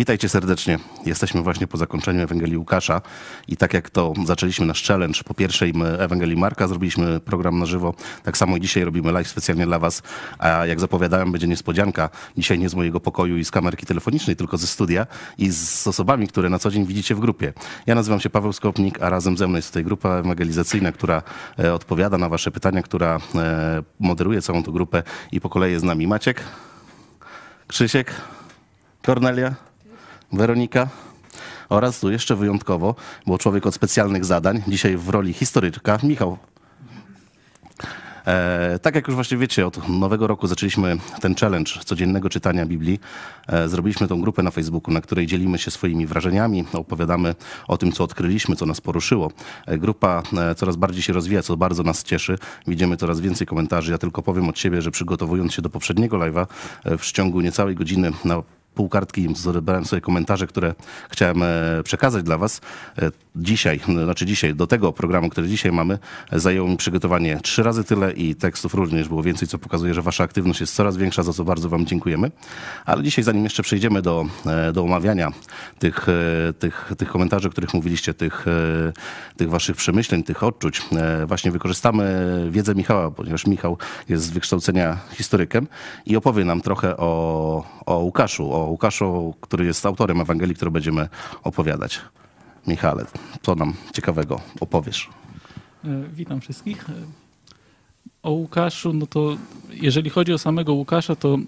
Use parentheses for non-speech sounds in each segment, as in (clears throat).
Witajcie serdecznie. Jesteśmy właśnie po zakończeniu Ewangelii Łukasza i tak jak to zaczęliśmy nasz challenge po pierwszej Ewangelii Marka, zrobiliśmy program na żywo, tak samo i dzisiaj robimy live specjalnie dla was, a jak zapowiadałem będzie niespodzianka, dzisiaj nie z mojego pokoju i z kamerki telefonicznej, tylko ze studia i z osobami, które na co dzień widzicie w grupie. Ja nazywam się Paweł Skopnik, a razem ze mną jest tutaj grupa ewangelizacyjna, która e, odpowiada na wasze pytania, która e, moderuje całą tę grupę i po kolei jest z nami Maciek, Krzysiek, Kornelia, Weronika oraz tu jeszcze wyjątkowo, bo człowiek od specjalnych zadań, dzisiaj w roli historyczka, Michał. E, tak jak już właśnie wiecie, od nowego roku zaczęliśmy ten challenge codziennego czytania Biblii. E, zrobiliśmy tą grupę na Facebooku, na której dzielimy się swoimi wrażeniami, opowiadamy o tym, co odkryliśmy, co nas poruszyło. E, grupa e, coraz bardziej się rozwija, co bardzo nas cieszy. Widzimy coraz więcej komentarzy. Ja tylko powiem od siebie, że przygotowując się do poprzedniego live'a e, w ciągu niecałej godziny na pół kartki, zebrałem sobie komentarze, które chciałem e, przekazać dla Was. Dzisiaj, znaczy dzisiaj, do tego programu, który dzisiaj mamy, zajęło mi przygotowanie trzy razy tyle i tekstów również było więcej, co pokazuje, że Wasza aktywność jest coraz większa, za co bardzo Wam dziękujemy. Ale dzisiaj, zanim jeszcze przejdziemy do, e, do omawiania tych, e, tych, tych komentarzy, o których mówiliście, tych, e, tych Waszych przemyśleń, tych odczuć, właśnie wykorzystamy wiedzę Michała, ponieważ Michał jest z wykształcenia historykiem i opowie nam trochę o, o Łukaszu, o Łukaszu, który jest autorem Ewangelii, którą będziemy opowiadać. Michale, co nam ciekawego opowiesz? E, Witam wszystkich. E, O Łukaszu, no to jeżeli chodzi o samego Łukasza, to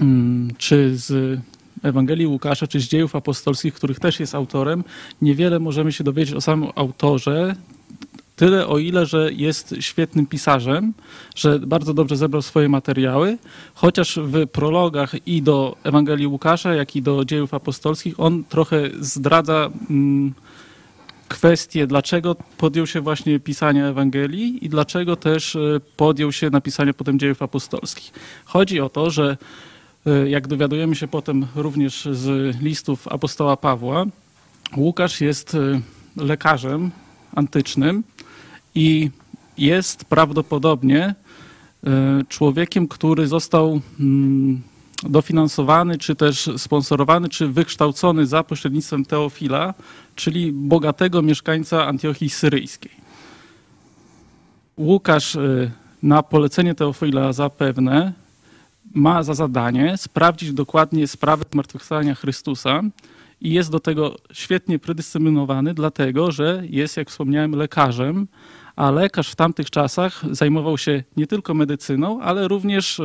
mm, czy z Ewangelii Łukasza, czy z dziejów apostolskich, których też jest autorem, niewiele możemy się dowiedzieć o samym autorze. Tyle o ile, że jest świetnym pisarzem, że bardzo dobrze zebrał swoje materiały, chociaż w prologach i do Ewangelii Łukasza, jak i do dziejów apostolskich on trochę zdradza mm, kwestię, dlaczego podjął się właśnie pisania Ewangelii i dlaczego też e, podjął się napisania potem dziejów apostolskich. Chodzi o to, że e, jak dowiadujemy się potem również z listów apostoła Pawła, Łukasz jest e, lekarzem antycznym i jest prawdopodobnie człowiekiem, który został mm, dofinansowany, czy też sponsorowany, czy wykształcony za pośrednictwem Teofila, czyli bogatego mieszkańca Antiochii Syryjskiej. Łukasz e, na polecenie Teofila zapewne ma za zadanie sprawdzić dokładnie sprawę zmartwychwstania Chrystusa i jest do tego świetnie predyscyplinowany, dlatego że jest, jak wspomniałem, lekarzem, a lekarz w tamtych czasach zajmował się nie tylko medycyną, ale również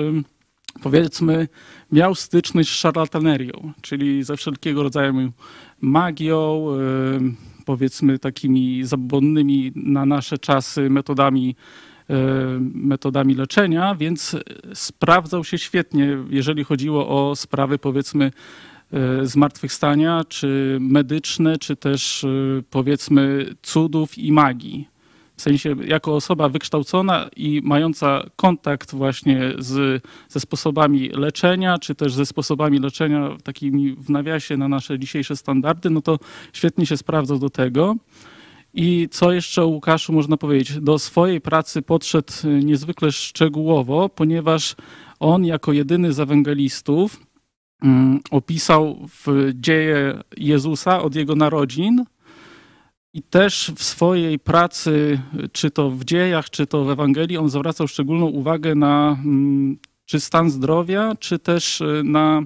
powiedzmy miał styczność z szarlatanerią, czyli ze wszelkiego rodzaju magią, ym, powiedzmy takimi zabobonnymi na nasze czasy metodami y, metodami leczenia, więc sprawdzał się świetnie, jeżeli chodziło o sprawy powiedzmy y, zmartwychwstania, czy medyczne, czy też powiedzmy cudów i magii. W sensie jako osoba wykształcona i mająca kontakt właśnie z, ze sposobami leczenia, czy też ze sposobami leczenia takimi w nawiasie na nasze dzisiejsze standardy, no to świetnie się sprawdzał do tego. I co jeszcze o Łukaszu można powiedzieć? Do swojej pracy podszedł niezwykle szczegółowo, ponieważ on jako jedyny z ewangelistów mm, opisał w dzieje Jezusa od jego narodzin i też w swojej pracy, czy to w dziejach, czy to w Ewangelii, on zwracał szczególną uwagę na mm, czy stan zdrowia, czy też y, na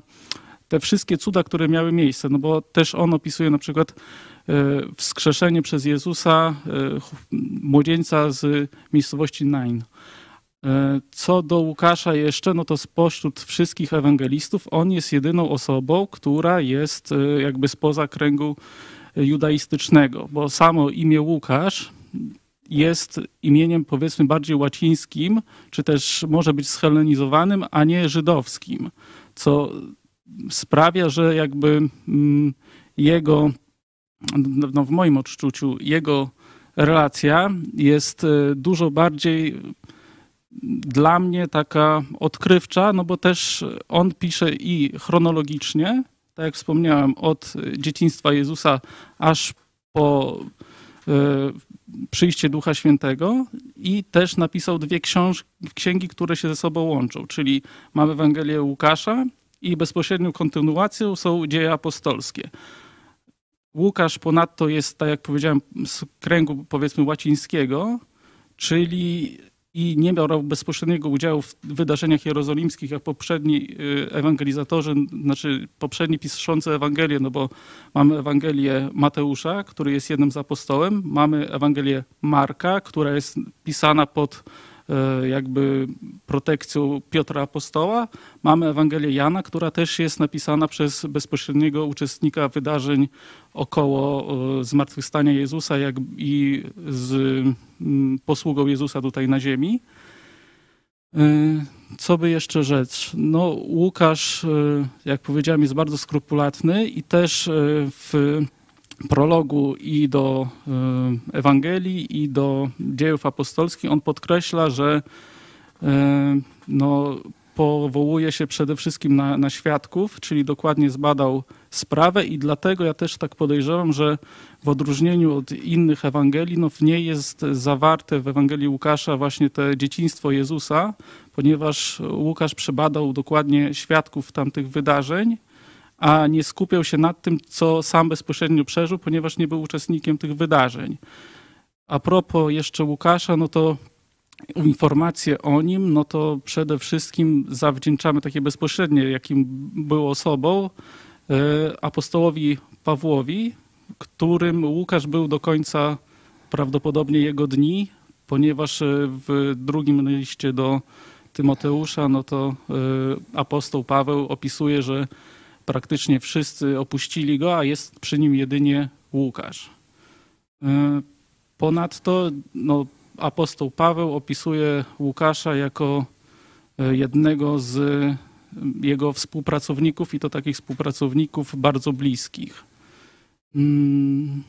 te wszystkie cuda, które miały miejsce. No bo też on opisuje na przykład y, wskrzeszenie przez Jezusa ch- młodzieńca z miejscowości Nain. E, Co do Łukasza jeszcze, no to spośród wszystkich ewangelistów on jest jedyną osobą, która jest e, jakby spoza kręgu judaistycznego, bo samo imię Łukasz jest imieniem powiedzmy bardziej łacińskim, czy też może być schelenizowanym, a nie żydowskim, co sprawia, że jakby mm, jego, no w moim odczuciu, jego relacja jest e, dużo bardziej dla mnie taka odkrywcza, no bo też on pisze i chronologicznie, tak jak wspomniałem, od dzieciństwa Jezusa aż po e, przyjście Ducha Świętego i też napisał dwie książ- księgi, które się ze sobą łączą, czyli mamy Ewangelię Łukasza i bezpośrednią kontynuacją są dzieje apostolskie. Łukasz ponadto jest, tak jak powiedziałem, z kręgu powiedzmy łacińskiego, czyli i nie brał bezpośredniego udziału w wydarzeniach jerozolimskich, jak poprzedni y, ewangelizatorzy, znaczy poprzedni piszący Ewangelię, no bo mamy Ewangelię Mateusza, który jest jednym z apostołem, mamy Ewangelię Marka, która jest pisana pod E, jakby protekcją Piotra Apostoła. Mamy Ewangelię Jana, która też jest napisana przez bezpośredniego uczestnika wydarzeń około e, zmartwychwstania Jezusa jak i z posługą Jezusa tutaj na ziemi. E, co by jeszcze rzecz? No, Łukasz, jak powiedziałem, jest bardzo skrupulatny i też w prologu i do y, Ewangelii, i do dziejów apostolskich, on podkreśla, że y, no, powołuje się przede wszystkim na, na świadków, czyli dokładnie zbadał sprawę i dlatego ja też tak podejrzewam, że w odróżnieniu od innych Ewangelii, no w niej jest zawarte w Ewangelii Łukasza właśnie te dzieciństwo Jezusa, ponieważ Łukasz przebadał dokładnie świadków tamtych wydarzeń a nie skupiał się nad tym, co sam bezpośrednio przeżył, ponieważ nie był uczestnikiem tych wydarzeń. A propos jeszcze Łukasza, no to informacje o nim, no to przede wszystkim zawdzięczamy takie bezpośrednie, jakim był osobą, e, apostołowi Pawłowi, którym Łukasz był do końca prawdopodobnie jego dni, ponieważ e, w drugim liście do Tymoteusza, no to e, apostoł Paweł opisuje, że praktycznie wszyscy opuścili go, a jest przy nim jedynie Łukasz. Ponadto no, apostoł Paweł opisuje Łukasza jako e, jednego z jego współpracowników i to takich współpracowników bardzo bliskich. Mm.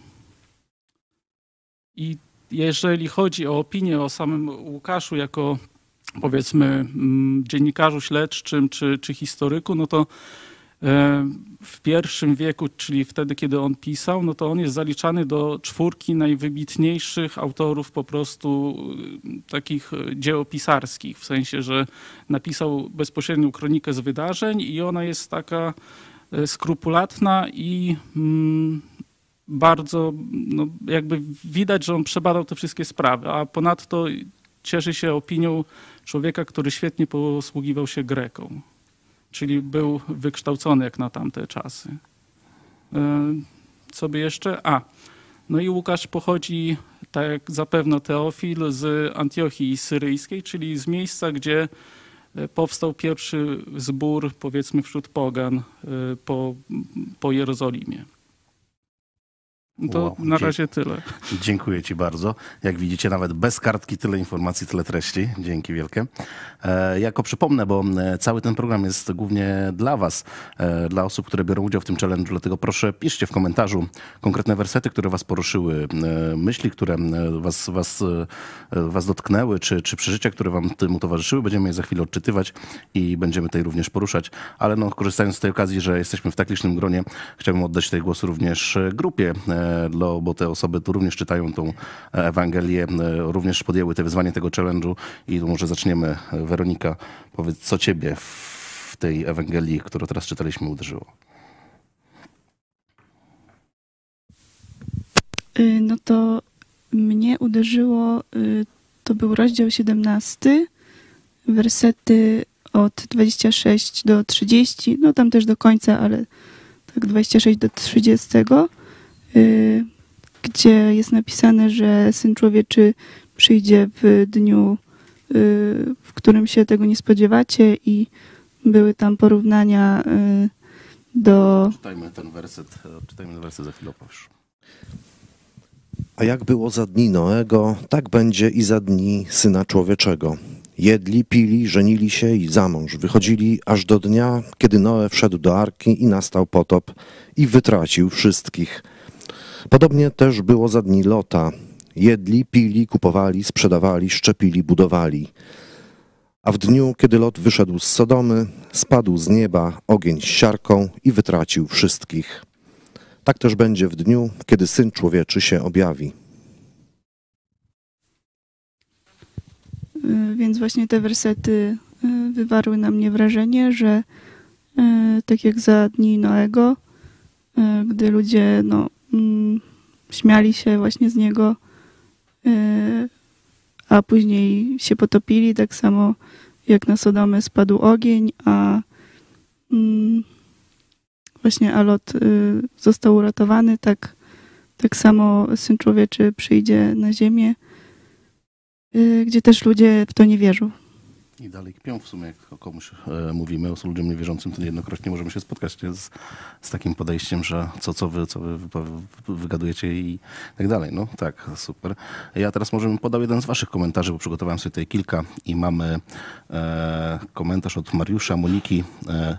I jeżeli chodzi o opinię o samym Łukaszu jako powiedzmy mm, dziennikarzu śledczym czy, czy historyku, no to E, w pierwszym wieku, czyli wtedy, kiedy on pisał, no to on jest zaliczany do czwórki najwybitniejszych autorów po prostu e, takich dziełopisarskich, w sensie, że napisał bezpośrednią kronikę z wydarzeń i ona jest taka e, skrupulatna i mm, bardzo, no jakby widać, że on przebadał te wszystkie sprawy, a ponadto cieszy się opinią człowieka, który świetnie posługiwał się Greką czyli był wykształcony jak na tamte czasy. E, co by jeszcze? A, no i Łukasz pochodzi, tak jak zapewne Teofil, z Antiochii Syryjskiej, czyli z miejsca, gdzie e, powstał pierwszy zbór, powiedzmy, wśród pogan e, po, po Jerozolimie. To wow, na razie tyle. Dziękuję Ci bardzo. Jak widzicie, nawet bez kartki tyle informacji, tyle treści. Dzięki wielkie. E, jako przypomnę, bo e, cały ten program jest głównie dla Was, e, dla osób, które biorą udział w tym challenge, dlatego proszę piszcie w komentarzu konkretne wersety, które Was poruszyły, e, myśli, które e, Was, was, e, was dotknęły, czy, czy przeżycia, które Wam temu towarzyszyły. Będziemy je za chwilę odczytywać i będziemy tutaj również poruszać. Ale no, korzystając z tej okazji, że jesteśmy w tak licznym gronie, chciałbym oddać tutaj głos również grupie bo te osoby tu również czytają tą Ewangelię, również podjęły te wyzwanie tego challenge'u i może zaczniemy. Weronika, powiedz, co ciebie w tej Ewangelii, którą teraz czytaliśmy, uderzyło? Y, no to mnie uderzyło, y, to był rozdział 17, wersety od 26 do 30, no tam też do końca, ale tak 26 do 30 Y, gdzie jest napisane, że Syn Człowieczy przyjdzie w dniu, y, w którym się tego nie spodziewacie i były tam porównania y, do... Czytajmy ten werset, czytajmy ten werset za chwilę opowiesz. A jak było za dni Noego, tak będzie i za dni Syna Człowieczego. Jedli, pili, żenili się i za mąż wychodzili aż do dnia, kiedy Noe wszedł do arki i nastał potop i wytracił wszystkich – Podobnie też było za dni Lota. Jedli, pili, kupowali, sprzedawali, szczepili, budowali. A w dniu, kiedy Lot wyszedł z Sodomy, spadł z nieba ogień z siarką i wytracił wszystkich. Tak też będzie w dniu, kiedy Syn Człowieczy się objawi. Y, więc właśnie te wersety y, wywarły na mnie wrażenie, że e, tak jak za dni Noego, e, gdy ludzie no, mm, śmiali się właśnie z niego, e, a później się potopili, tak samo jak na Sodomę spadł ogień, a mm, właśnie Alot y, został uratowany, tak, tak samo Syn Człowieczy przyjdzie na ziemię, y, gdzie też ludzie w to nie wierzą. I dalej kpią w sumie, jak o komuś e, mówimy, o ludziom niewierzącym, to niejednokrotnie możemy się spotkać z, z takim podejściem, że co, co wy, co wy wygadujecie i tak dalej. No tak, super. Ja teraz może bym podał jeden z waszych komentarzy, bo przygotowałem sobie tutaj kilka i mamy e, komentarz od Mariusza, Moniki, e,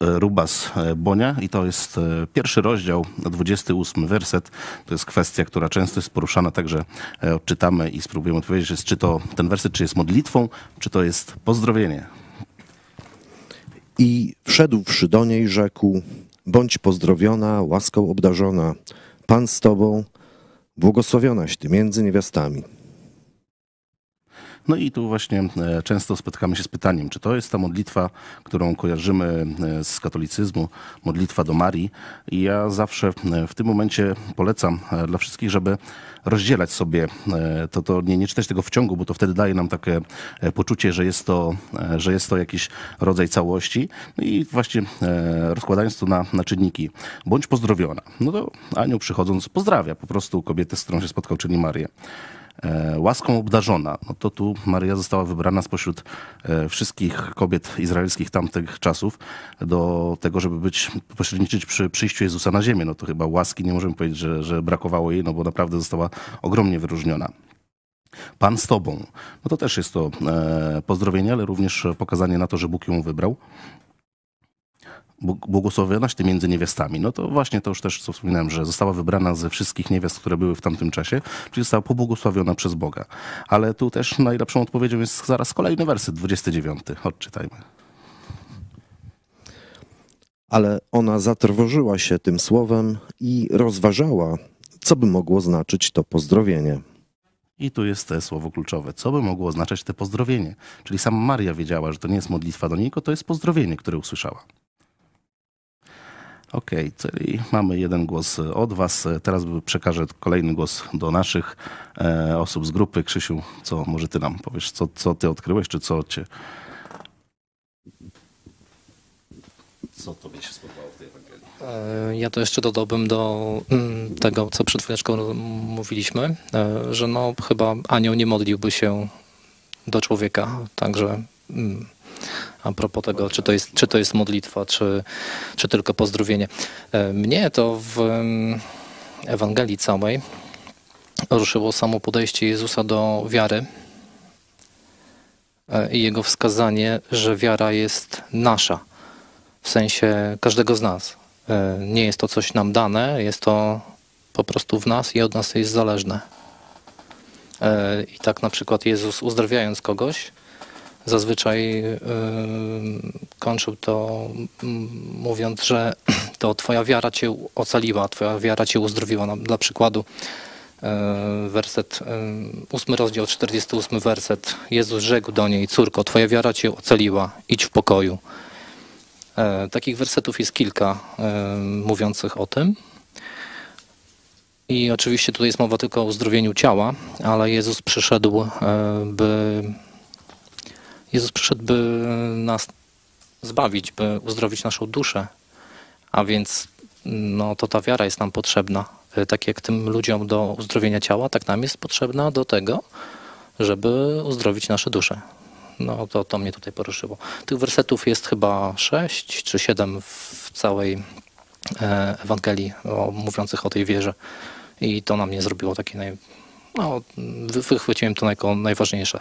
Rubas e, Bonia i to jest e, pierwszy rozdział, 28 werset. To jest kwestia, która często jest poruszana, także e, odczytamy i spróbujemy odpowiedzieć, jest, czy to ten werset czy jest modlitwą, czy to jest pozdrowienie. I wszedłszy do niej, rzekł: Bądź pozdrowiona, łaską obdarzona, Pan z tobą, błogosławionaś ty między niewiastami. No i tu właśnie e, często spotykamy się z pytaniem, czy to jest ta modlitwa, którą kojarzymy e, z katolicyzmu, modlitwa do Marii. I ja zawsze e, w tym momencie polecam dla wszystkich, żeby rozdzielać sobie to, to nie, nie czytać tego w ciągu, bo to wtedy daje nam takie poczucie, że jest to, że jest to jakiś rodzaj całości. No i właśnie rozkładając to na, na czynniki, bądź pozdrowiona. No to anioł przychodząc pozdrawia po prostu kobietę, z którą się spotkał, czyli Marię łaską obdarzona, no to tu Maryja została wybrana spośród e, wszystkich kobiet izraelskich tamtych czasów do tego, żeby być, pośredniczyć przy przyjściu Jezusa na ziemię. No to chyba łaski nie możemy powiedzieć, że, że brakowało jej, no bo naprawdę została ogromnie wyróżniona. Pan z tobą. No to też jest to e, pozdrowienie, ale również pokazanie na to, że Bóg ją wybrał. Błogosławionaś ty między niewiastami. No to właśnie to już też, co wspominałem, że została wybrana ze wszystkich niewiast, które były w tamtym czasie, czyli została pobłogosławiona przez Boga. Ale tu też najlepszą odpowiedzią jest zaraz kolejny werset, 29. Odczytajmy. Ale ona zatrwożyła się tym słowem i rozważała, co by mogło znaczyć to pozdrowienie. I tu jest te słowo kluczowe. Co by mogło oznaczać te pozdrowienie? Czyli sama Maria wiedziała, że to nie jest modlitwa do niej, to jest pozdrowienie, które usłyszała. Okej, czyli mamy jeden głos od was. Teraz przekażę kolejny głos do naszych e, osób z grupy. Krzysiu, co może ty nam powiesz? Co, co ty odkryłeś, czy co cię... Co tobie się spodobało w tej Ewangelii? E, Ja to jeszcze dodałbym do mm, tego, co przed chwileczką mówiliśmy, e, że no chyba anioł nie modliłby się do człowieka, także mm, a propos tego, czy to jest, czy to jest modlitwa, czy, czy tylko pozdrowienie. E, Mnie to w Ewangelii całej ruszyło samo podejście Jezusa do wiary e, i jego wskazanie, że wiara jest nasza, w sensie każdego z nas. E, Nie jest to coś nam dane, jest to po prostu w nas i od nas jest zależne. I tak na przykład Jezus uzdrawiając kogoś, zazwyczaj e, kończył to mm, mówiąc, że (clears throat) to Twoja wiara Cię ocaliła, Twoja wiara Cię uzdrowiła. Na- Dla przykładu e, werset, e, ósmy rozdział, 48 werset. Jezus rzekł do niej, córko, Twoja wiara Cię ocaliła, idź w pokoju. E, Takich wersetów jest kilka e, mówiących o tym. I oczywiście tutaj jest mowa tylko o uzdrowieniu ciała, ale Jezus przyszedł, e, by Jezus przyszedł, by nas zbawić, by uzdrowić naszą duszę. A więc no, to ta wiara jest nam potrzebna. E, Tak jak tym ludziom do uzdrowienia ciała, tak nam jest potrzebna do tego, żeby uzdrowić nasze dusze. No to, to mnie tutaj poruszyło. Tych wersetów jest chyba sześć czy siedem w całej e, Ewangelii o, mówiących o tej wierze. I to na mnie zrobiło takie naj... No, wy- wychwyciłem to jako najważniejsze.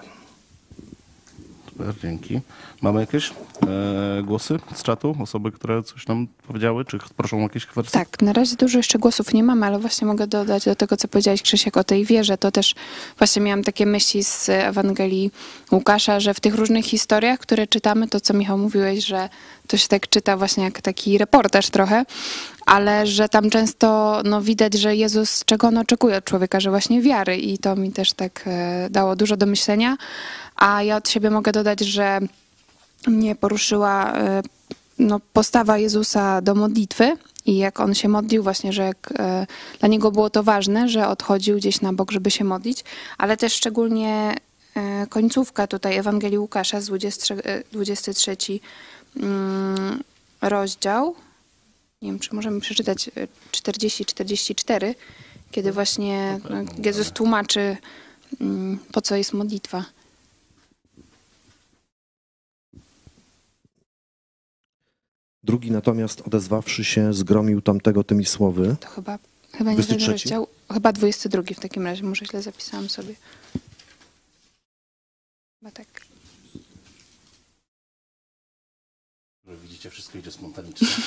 Super, dzięki. Mamy jakieś e, głosy z czatu? Osoby, które coś nam powiedziały? Czy proszą o jakieś wersy? Tak, na razie dużo jeszcze głosów nie mam, ale właśnie mogę dodać do tego, co powiedziałeś Krzysiek o tej wierze. To też właśnie miałam takie myśli z Ewangelii Łukasza, że w tych różnych historiach, które czytamy, to co Michał mówiłeś, że to się tak czyta właśnie jak taki reportaż trochę, ale że tam często no, widać, że Jezus, czego on oczekuje od człowieka, że właśnie wiary i to mi też tak e, dało dużo do myślenia. A ja od siebie mogę dodać, że mnie poruszyła e, no, postawa Jezusa do modlitwy i jak on się modlił, właśnie, że jak, e, dla niego było to ważne, że odchodził gdzieś na bok, żeby się modlić, ale też szczególnie e, końcówka tutaj Ewangelii Łukasza z 23, e, 23 mm, rozdział. Nie wiem, czy możemy przeczytać e, 40-44, kiedy właśnie no, Jezus tłumaczy, mm, po co jest modlitwa. Drugi natomiast odezwawszy się, zgromił tamtego tymi słowy. To chyba, chyba nie ten 23? rozdział. Chyba 22 w takim razie, może źle zapisałam sobie. Chyba tak. Widzicie, wszystko idzie spontanicznie. (laughs)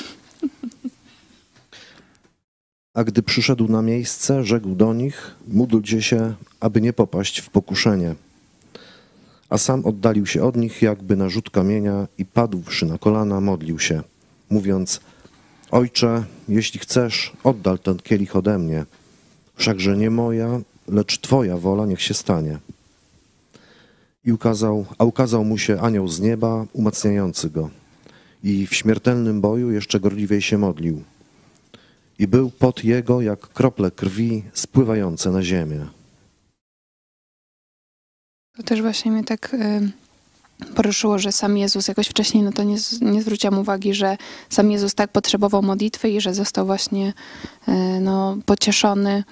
A gdy przyszedł na miejsce, rzekł do nich: Módlcie się, aby nie popaść w pokuszenie. A sam oddalił się od nich, jakby na rzut kamienia, i padłszy na kolana, modlił się, mówiąc: Ojcze, jeśli chcesz, oddal ten kielich ode mnie. Wszakże nie moja, lecz Twoja wola niech się stanie. I ukazał, a ukazał mu się anioł z nieba, umacniający go. I w śmiertelnym boju jeszcze gorliwiej się modlił. I był pot jego jak krople krwi spływające na ziemię. To też właśnie mnie tak y, poruszyło, że sam Jezus jakoś wcześniej no to nie, nie zwróciłam uwagi, że sam Jezus tak potrzebował modlitwy i że został właśnie y, no, pocieszony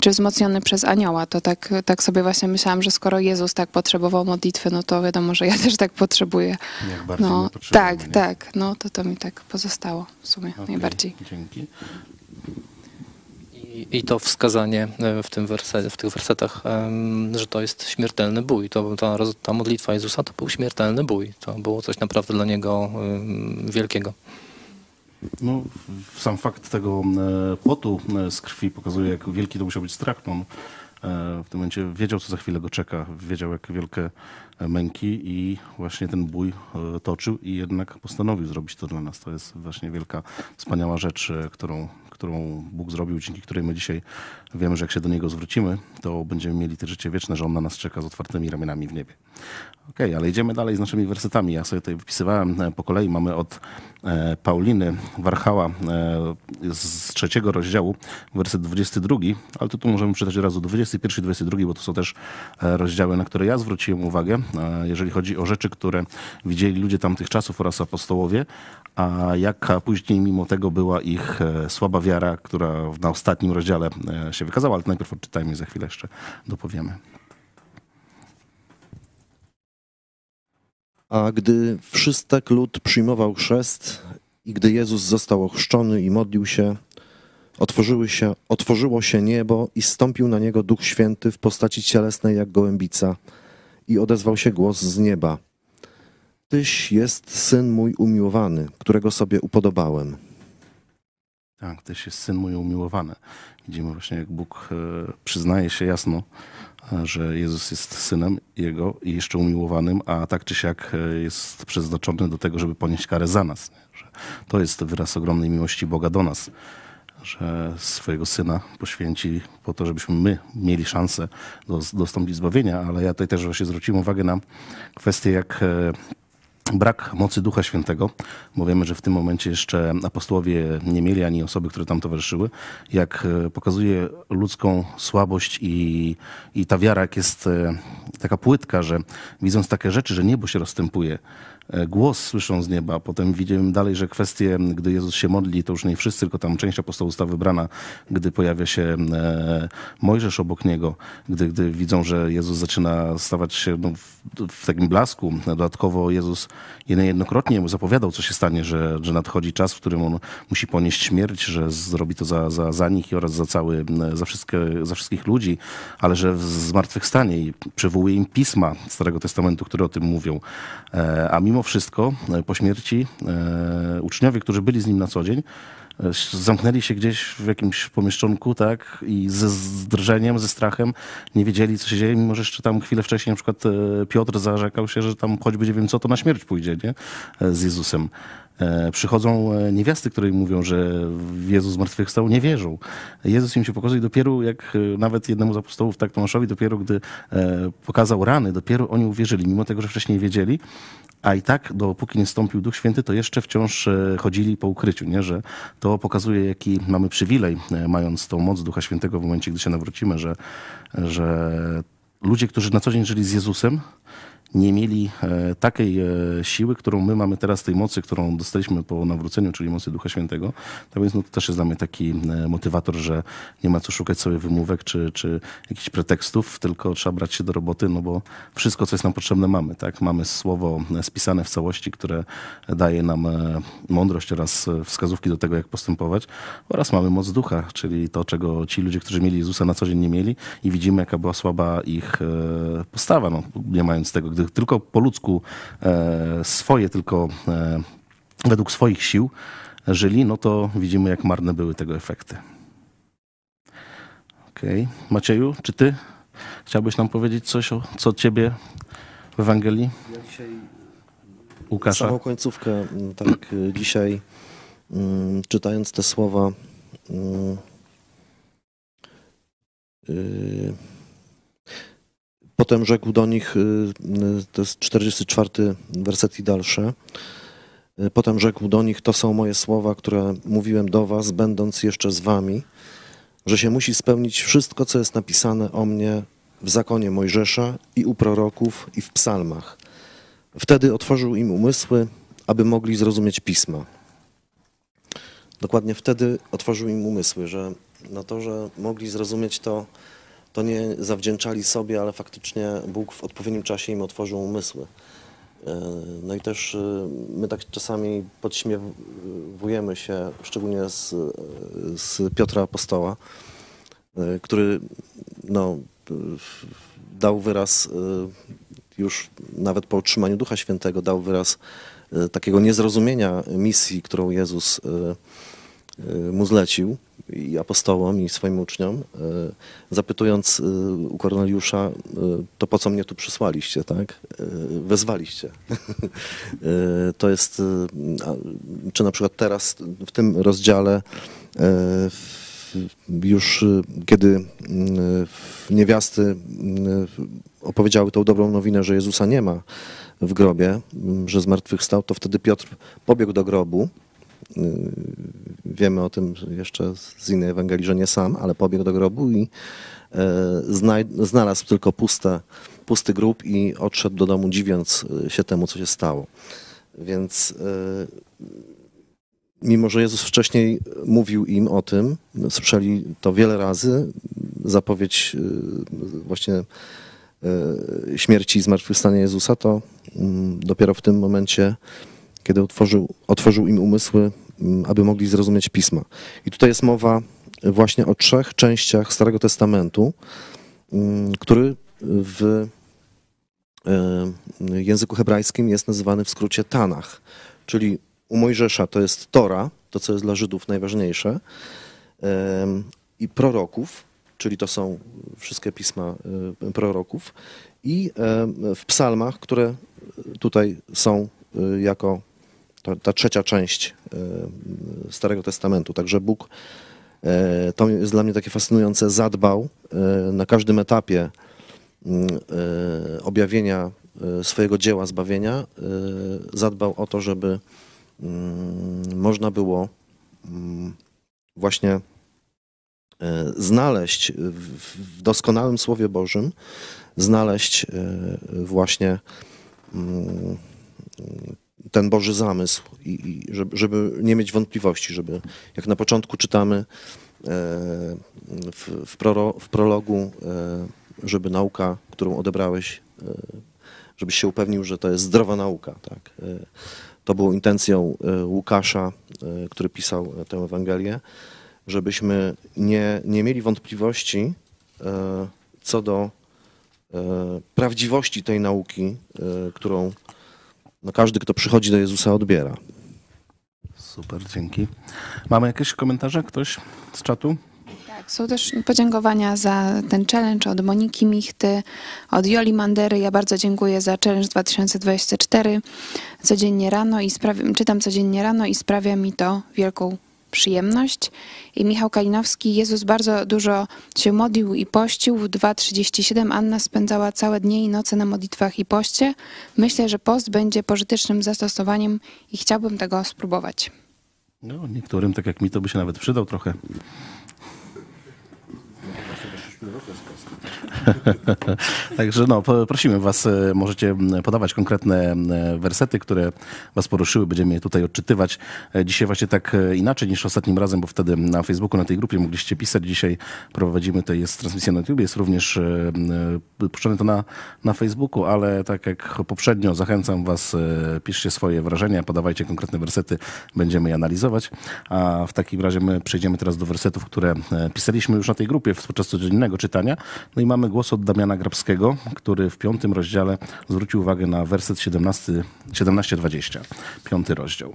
czy wzmocniony przez anioła. To tak, tak sobie właśnie myślałam, że skoro Jezus tak potrzebował modlitwy, no to wiadomo, że ja (laughs) też tak potrzebuję. Jak bardziej No, tak, nie? tak. No to to mi tak pozostało w sumie Okej, najbardziej. Dzięki. I, to wskazanie e, w, tym werse, w tych wersetach, że to jest śmiertelny bój. To, ta, ta modlitwa Jezusa to był śmiertelny bój. To było coś naprawdę dla niego wielkiego. No, sam fakt tego potu z krwi pokazuje, jak wielki to musiał być strach. No, On e, w tym momencie wiedział, co za chwilę go czeka, wiedział, jak wielkie e, męki i właśnie ten bój e, toczył i jednak postanowił zrobić to dla nas. To jest właśnie wielka, wspaniała rzecz, którą, którą Bóg zrobił, dzięki której my dzisiaj wiemy, że jak się do Niego zwrócimy, to będziemy mieli te życie wieczne, że On na nas czeka z otwartymi ramionami w niebie. Okej, ale idziemy dalej z naszymi wersetami. Ja sobie tutaj wypisywałem e, po kolei. Mamy od e, Pauliny Warchała e, z trzeciego rozdziału, werset 22, ale to tu możemy czytać od razu 21 i 22, bo to są też rozdziały, na które ja zwróciłem uwagę, jeżeli chodzi o rzeczy, które widzieli ludzie tamtych czasów oraz apostołowie, a jaka później mimo tego była ich słaba wiara, która na ostatnim rozdziale się wykazała, ale najpierw odczytajmy za chwilę jeszcze dopowiemy. A gdy wszystek lud przyjmował chrzest i gdy Jezus został ochrzczony i modlił się, otworzyły się, otworzyło się niebo i stąpił na niego Duch Święty w postaci cielesnej jak gołębica i odezwał się głos z nieba. Tyś jest Syn mój umiłowany, którego sobie upodobałem. Tak, też jest syn mój umiłowany. Widzimy właśnie, jak Bóg e, przyznaje się jasno, e, że Jezus jest synem Jego i jeszcze umiłowanym, a tak czy siak e, jest przeznaczony do tego, żeby ponieść karę za nas. Że to jest wyraz ogromnej miłości Boga do nas, że swojego syna poświęci po to, żebyśmy my mieli szansę dos- dostąpić zbawienia, ale ja tutaj też właśnie zwróciłem uwagę na kwestię, jak brak mocy Ducha Świętego, bo wiemy, że w tym momencie jeszcze apostołowie nie mieli ani osoby, które tam towarzyszyły, jak e, pokazuje ludzką słabość i, i ta wiara, jak jest e, taka płytka, że widząc takie rzeczy, że niebo się rozstępuje, głos słyszą z nieba, potem widzimy dalej, że kwestie, gdy Jezus się modli, to już nie wszyscy, tylko tam część apostołów została wybrana, gdy pojawia się e, Mojżesz obok niego, gdy, gdy widzą, że Jezus zaczyna stawać się no, w, w takim blasku. Dodatkowo Jezus niejednokrotnie zapowiadał, co się stanie, że, że nadchodzi czas, w którym on musi ponieść śmierć, że zrobi to za, za, za nich oraz za cały, za, wszystkie, za wszystkich ludzi, ale że zmartwychwstanie i przywołuje im pisma Starego Testamentu, które o tym mówią. E, A mimo wszystko e, po śmierci e, uczniowie, którzy byli z nim na co dzień, e, zamknęli się gdzieś w jakimś pomieszczonku, tak, i ze z drżeniem, ze strachem nie wiedzieli, co się dzieje, mimo że jeszcze tam chwilę wcześniej na przykład Piotr zarzekał się, że tam choćby nie wiem co, to na śmierć pójdzie, nie, z Jezusem. E, Przychodzą e, niewiasty, które im mówią, że Jezus zmartwychwstał, nie wierzą. Jezus im się pokazuje dopiero, jak e, nawet jednemu z apostołów, tak Tomaszowi, dopiero gdy pokazał rany, dopiero oni uwierzyli, mimo tego, że wcześniej wiedzieli. A i tak, dopóki nie stąpił Duch Święty, to jeszcze wciąż chodzili po ukryciu, nie? że to pokazuje, jaki mamy przywilej, mając tą moc Ducha Świętego w momencie, gdy się nawrócimy, że, że ludzie, którzy na co dzień żyli z Jezusem, nie mieli e, takiej e, siły, którą my mamy teraz, tej mocy, którą dostaliśmy po nawróceniu, czyli mocy Ducha Świętego. Tak więc no, to też jest dla mnie taki e, motywator, że nie ma co szukać sobie wymówek czy, czy jakichś pretekstów, tylko trzeba brać się do roboty, no bo wszystko, co jest nam potrzebne, mamy. Tak? Mamy słowo spisane w całości, które daje nam mądrość oraz wskazówki do tego, jak postępować. Oraz mamy moc Ducha, czyli to, czego ci ludzie, którzy mieli Jezusa na co dzień nie mieli i widzimy, jaka była słaba ich postawa, no, nie mając tego. Gdy tylko po ludzku e, swoje, tylko e, według swoich sił żyli, no to widzimy, jak marne były tego efekty. Okej. Macieju, czy ty chciałbyś nam powiedzieć coś, o, co ciebie w Ewangelii Ja dzisiaj Łukasza? samą końcówkę, mm, tak y, dzisiaj mm, czytając te słowa mm, y, Potem rzekł do nich, y, y, to jest 44 werset i dalsze. Y, Potem rzekł do nich, to są moje słowa, które mówiłem do was, będąc jeszcze z wami, że się musi spełnić wszystko, co jest napisane o mnie w zakonie Mojżesza i u proroków i w psalmach. Wtedy otworzył im umysły, aby mogli zrozumieć pisma. Dokładnie wtedy otworzył im umysły, że na to, że mogli zrozumieć to, to nie zawdzięczali sobie, ale faktycznie Bóg w odpowiednim czasie im otworzył umysły. E, No i też e, my tak czasami podśmiewujemy się, szczególnie z, z Piotra Apostoła, e, który no, dał wyraz już nawet po otrzymaniu Ducha Świętego, dał wyraz takiego niezrozumienia misji, którą Jezus mu zlecił i apostołom, i swoim uczniom, e, zapytując e, u Korneliusza, e, to po co mnie tu przysłaliście, tak? Wezwaliście. (laughs) To jest, czy na przykład teraz w tym rozdziale już kiedy niewiasty opowiedziały tą dobrą nowinę, że Jezusa nie ma w grobie, że zmartwychwstał, to wtedy Piotr pobiegł do grobu. Y, Wiemy o tym jeszcze z innej Ewangelii, że nie sam, ale pobiegł do grobu i e, znalazł tylko puste, pusty grób i odszedł do domu, dziwiąc e, się temu, co się stało. Więc e, mimo, że Jezus wcześniej mówił im o tym, słyszeli to wiele razy, zapowiedź właśnie śmierci i zmartwychwstania Jezusa, to mm, dopiero w tym momencie, kiedy otworzył, otworzył im umysły, mm, aby mogli zrozumieć Pisma. I tutaj jest mowa właśnie o trzech częściach Starego Testamentu, mm, który w e, języku hebrajskim jest nazywany w skrócie Tanach, czyli u Mojżesza to jest Tora, to co jest dla Żydów najważniejsze, i proroków, czyli to są wszystkie pisma proroków, i w psalmach, które tutaj są jako ta, ta trzecia część e, Starego Testamentu. Także Bóg, e, to jest dla mnie takie fascynujące, zadbał e, na każdym etapie mm, objawienia swojego dzieła zbawienia, zadbał o to, żeby mm, można było mm, właśnie znaleźć w doskonałym Słowie Bożym, znaleźć właśnie ten Boży zamysł i, i żeby, żeby nie mieć wątpliwości, żeby jak na początku czytamy e, w, w, prolo, w prologu, e, żeby nauka, którą odebrałeś, e, żebyś się upewnił, że to jest zdrowa nauka. Tak? To było intencją Łukasza, który pisał tę Ewangelię, żebyśmy nie, nie mieli wątpliwości co do prawdziwości tej nauki, którą no każdy, kto przychodzi do Jezusa, odbiera. Super, dzięki. Mamy jakieś komentarze? Ktoś z czatu? Tak, są też podziękowania za ten challenge od Moniki Michty, od Joli Mandery. Ja bardzo dziękuję za challenge 2024 codziennie rano i sprawia, czytam codziennie rano i sprawia mi to wielką przyjemność. I Michał Kalinowski, Jezus bardzo dużo się modlił i pościł. W 2.37 Anna spędzała całe dnie i noce na modlitwach i poście. Myślę, że post będzie pożytecznym zastosowaniem i chciałbym tego spróbować. No, niektórym, tak jak mi, to by się nawet przydał trochę. (laughs) Także no, prosimy was, e, możecie podawać konkretne wersety, które was poruszyły, będziemy je tutaj odczytywać. E, Dzisiaj właśnie tak e, inaczej niż ostatnim razem, bo wtedy na Facebooku, na tej grupie mogliście pisać. Dzisiaj prowadzimy, to jest transmisja na YouTube, jest również puszczone to na, na Facebooku, ale tak jak poprzednio zachęcam was, piszcie swoje wrażenia, podawajcie konkretne wersety, będziemy je analizować. A w takim razie my przejdziemy teraz do wersetów, które pisaliśmy już na tej grupie podczas codziennego czytania. No i mamy głos od Damiana Grabskiego, który w piątym rozdziale zwrócił uwagę na werset 17, 17-20. Piąty rozdział.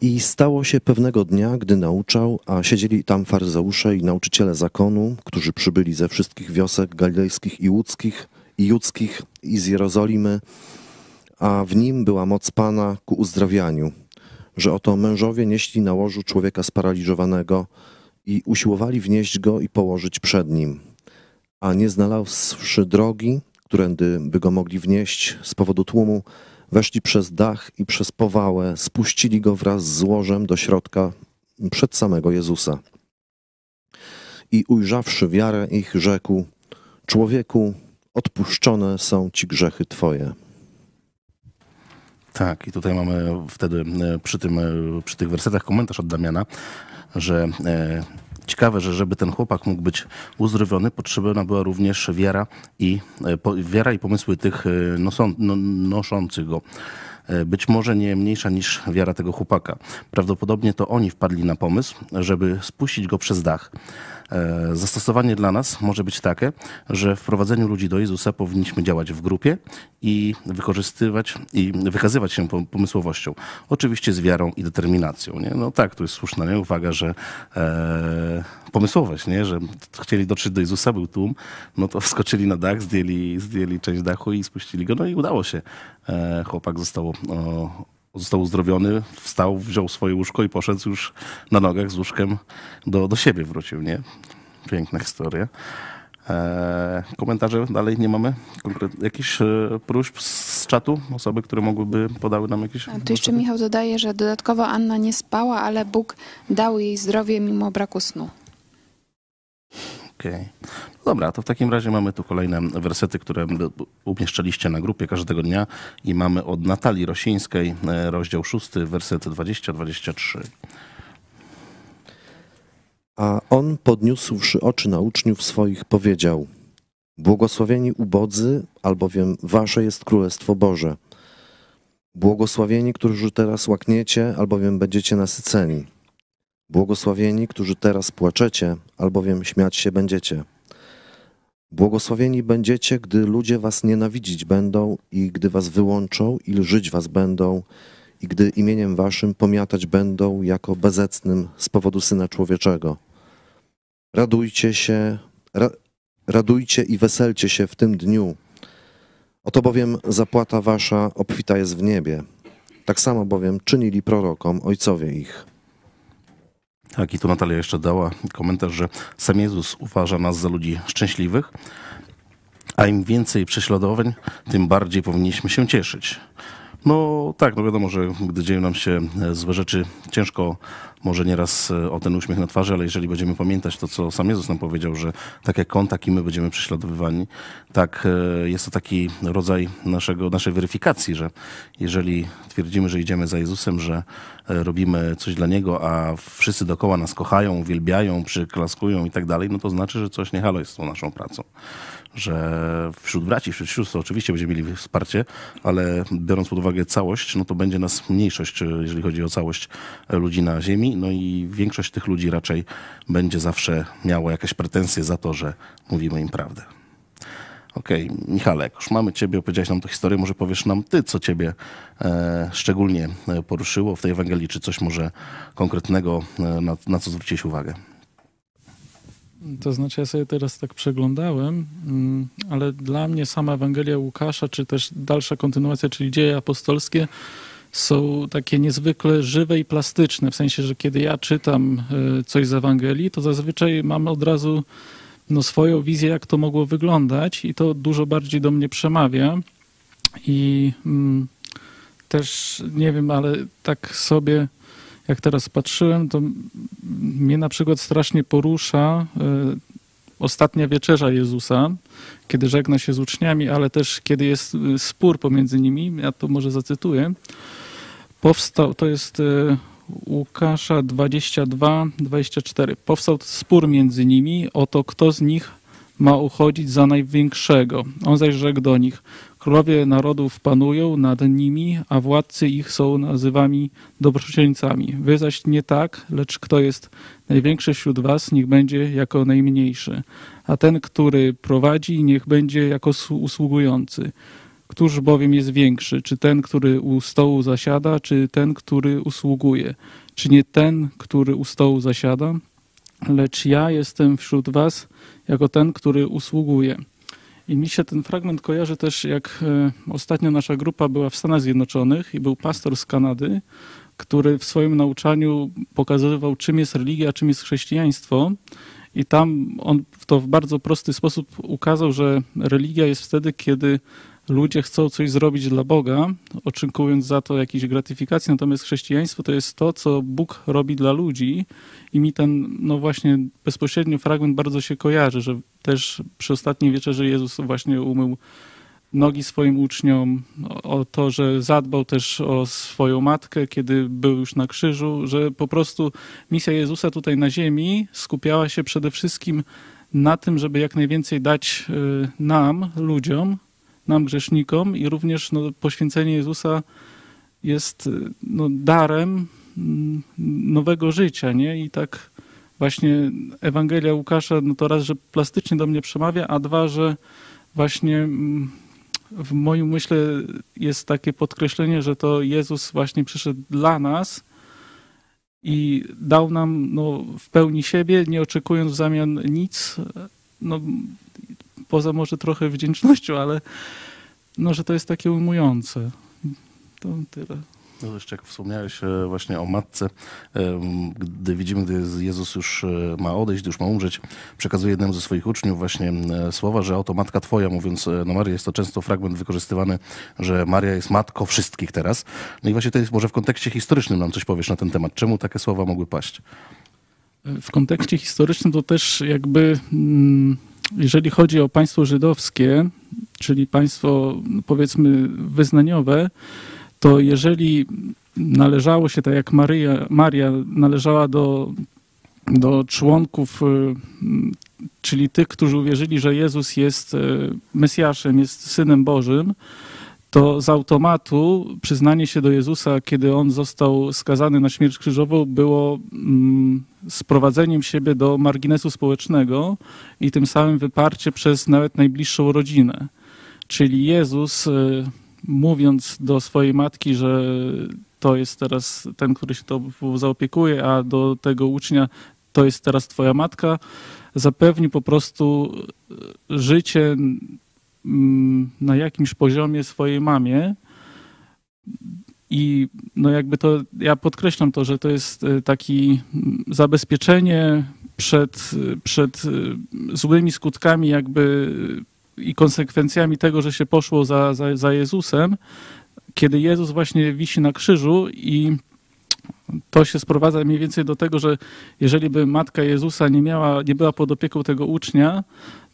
I stało się pewnego dnia, gdy nauczał, a siedzieli tam faryzeusze i nauczyciele zakonu, którzy przybyli ze wszystkich wiosek galilejskich i łódzkich, i judzkich, i z Jerozolimy, a w nim była moc Pana ku uzdrawianiu, że oto mężowie nieśli na łożu człowieka sparaliżowanego i usiłowali wnieść go i położyć przed nim. A nie znalazłszy drogi, którędy by go mogli wnieść z powodu tłumu, weszli przez dach i przez powałę, spuścili go wraz z złożem do środka przed samego Jezusa. I ujrzawszy wiarę ich, rzekł: Człowieku, odpuszczone są ci grzechy twoje. Tak, i tutaj mamy wtedy e, przy, tym, e, przy tych wersetach komentarz od Damiana, że e, ciekawe, że żeby ten chłopak mógł być uzdrowiony, potrzebna była również wiara i, e, wiara i pomysły tych e, noson, no, noszących go. Być może nie mniejsza niż wiara tego chłopaka. Prawdopodobnie to oni wpadli na pomysł, żeby spuścić go przez dach. E, Zastosowanie dla nas może być takie, że w prowadzeniu ludzi do Jezusa powinniśmy działać w grupie i wykorzystywać i wykazywać się pom- pomysłowością. Oczywiście z wiarą i determinacją. Nie? No tak, tu jest słuszna nie? uwaga, że e, pomysłowość, nie? że chcieli dotrzeć do Jezusa, był tłum, no to wskoczyli na dach, zdjęli, zdjęli część dachu i spuścili go, no i udało się. E, chłopak został o, został uzdrowiony, wstał, wziął swoje łóżko i poszedł już na nogach z łóżkiem do, do siebie wrócił, nie? Piękna historia. Eee, komentarze dalej nie mamy? Konkret, jakichś e, próśb z czatu? Osoby, które mogłyby podały nam jakieś... A tu jeszcze Michał dodaje, że dodatkowo Anna nie spała, ale Bóg dał jej zdrowie mimo braku snu. Okej. No Dobra, to w takim razie mamy tu kolejne wersety, które umieszczaliście na grupie każdego dnia i mamy od Natalii Rosińskiej, e, rozdział 6, werset 20-23. A on, podniósłszy oczy na uczniów swoich, powiedział: Błogosławieni ubodzy, albowiem wasze jest Królestwo Boże. Błogosławieni, którzy teraz łakniecie, albowiem będziecie nasyceni. Błogosławieni, którzy teraz płaczecie, albowiem śmiać się będziecie. Błogosławieni będziecie, gdy ludzie was nienawidzić będą i gdy was wyłączą i lżyć was będą i gdy imieniem waszym pomiatać będą jako bezecnym z powodu Syna Człowieczego. Radujcie się, ra, radujcie i weselcie się w tym dniu. Oto bowiem zapłata wasza obfita jest w niebie. Tak samo bowiem czynili prorokom ojcowie ich. Tak, i tu Natalia jeszcze dała komentarz, że sam Jezus uważa nas za ludzi szczęśliwych, a im więcej prześladowań, tym bardziej powinniśmy się cieszyć. No tak, no wiadomo, że gdy dzieją nam się e, złe rzeczy, ciężko może nieraz e, o ten uśmiech na twarzy, ale jeżeli będziemy pamiętać to, co sam Jezus nam powiedział, że tak jak On, tak i my będziemy prześladowywani, tak e, jest to taki rodzaj naszego, naszej weryfikacji, że jeżeli twierdzimy, że idziemy za Jezusem, że robimy coś dla Niego, a wszyscy dookoła nas kochają, uwielbiają, przyklaskują i tak dalej, no to znaczy, że coś nie halo jest z tą naszą pracą że wśród braci, wśród sióstr oczywiście będziemy mieli wsparcie, ale biorąc pod uwagę całość, no to będzie nas mniejszość, jeżeli chodzi o całość ludzi na ziemi, no i większość tych ludzi raczej będzie zawsze miała jakieś pretensje za to, że mówimy im prawdę. Okej, Michale, jak już mamy ciebie, opowiedziałeś nam tę historię, może powiesz nam ty, co ciebie e, szczególnie e, poruszyło w tej Ewangelii, czy coś może konkretnego, e, na, na co zwróciłeś uwagę? To znaczy, ja sobie teraz tak przeglądałem, mm, ale dla mnie sama Ewangelia Łukasza, czy też dalsza kontynuacja, czyli dzieje apostolskie, są takie niezwykle żywe i plastyczne. W sensie, że kiedy ja czytam e, coś z Ewangelii, to zazwyczaj mam od razu no, swoją wizję, jak to mogło wyglądać, i to dużo bardziej do mnie przemawia. I mm, też nie wiem, ale tak sobie jak teraz patrzyłem, to mnie na przykład strasznie porusza y, ostatnia wieczerza Jezusa, kiedy żegna się z uczniami, ale też kiedy jest y, spór pomiędzy nimi. Ja to może zacytuję. Powstał, to jest y, Łukasza 22, 24. Powstał spór między nimi o to, kto z nich ma uchodzić za największego. On zaś rzekł do nich, królowie narodów panują nad nimi, a władcy ich są nazywani dobroczyńcami. Wy zaś nie tak, lecz kto jest największy wśród was, niech będzie jako najmniejszy, a ten, który prowadzi, niech będzie jako usługujący. Któż bowiem jest większy, czy ten, który u stołu zasiada, czy ten, który usługuje? Czy nie ten, który u stołu zasiada? Lecz ja jestem wśród was jako ten, który usługuje. I mi się ten fragment kojarzy też, jak e, ostatnio nasza grupa była w Stanach Zjednoczonych i był pastor z Kanady, który w swoim nauczaniu pokazywał, czym jest religia, czym jest chrześcijaństwo. I tam on to w bardzo prosty sposób ukazał, że religia jest wtedy, kiedy ludzie chcą coś zrobić dla Boga, oczekując za to jakiejś gratyfikacji, natomiast chrześcijaństwo to jest to, co Bóg robi dla ludzi i mi ten, no właśnie bezpośrednio fragment bardzo się kojarzy, że też przy ostatniej wieczerzy Jezus właśnie umył nogi swoim uczniom, o to, że zadbał też o swoją matkę, kiedy był już na krzyżu, że po prostu misja Jezusa tutaj na ziemi skupiała się przede wszystkim na tym, żeby jak najwięcej dać y, nam, ludziom, nam grzesznikom i również no, poświęcenie Jezusa jest no, darem mm, nowego życia, nie? I tak właśnie Ewangelia Łukasza, no to raz, że plastycznie do mnie przemawia, a dwa, że właśnie mm, w moim myśle jest takie podkreślenie, że to Jezus właśnie przyszedł dla nas i dał nam no, w pełni siebie, nie oczekując w zamian nic, no, poza może trochę wdzięcznością, ale no, że to jest takie ujmujące. To tyle. No jeszcze jak wspomniałeś e, właśnie o matce, gdy widzimy, gdy Jezus już e, ma odejść, już ma umrzeć, przekazuje jednemu ze swoich uczniów właśnie e, słowa, że oto matka twoja, mówiąc no Maria, jest to często fragment wykorzystywany, że Maria jest matką wszystkich teraz. No i właśnie to jest może w kontekście historycznym nam coś powiesz na ten temat. Czemu takie słowa mogły paść? W kontekście historycznym to też jakby... Mm, jeżeli chodzi o państwo żydowskie, czyli państwo powiedzmy wyznaniowe, to jeżeli należało się, tak jak Maria, Maria należała do, do członków, y, czyli tych, którzy uwierzyli, że Jezus jest y, Mesjaszem, jest Synem Bożym, to z automatu przyznanie się do Jezusa, kiedy on został skazany na śmierć krzyżową, było mm, sprowadzeniem siebie do marginesu społecznego i tym samym wyparcie przez nawet najbliższą rodzinę. Czyli Jezus, y, mówiąc do swojej matki, że to jest teraz ten, który się to zaopiekuje, a do tego ucznia to jest teraz twoja matka, zapewni po prostu y, życie na jakimś poziomie swojej mamie. I no jakby to, ja podkreślam to, że to jest y, taki mm, zabezpieczenie przed, przed złymi skutkami jakby i konsekwencjami tego, że się poszło za, za, za Jezusem, kiedy Jezus właśnie wisi na krzyżu i to się sprowadza mniej więcej do tego, że jeżeli by matka Jezusa nie miała, nie była pod opieką tego ucznia,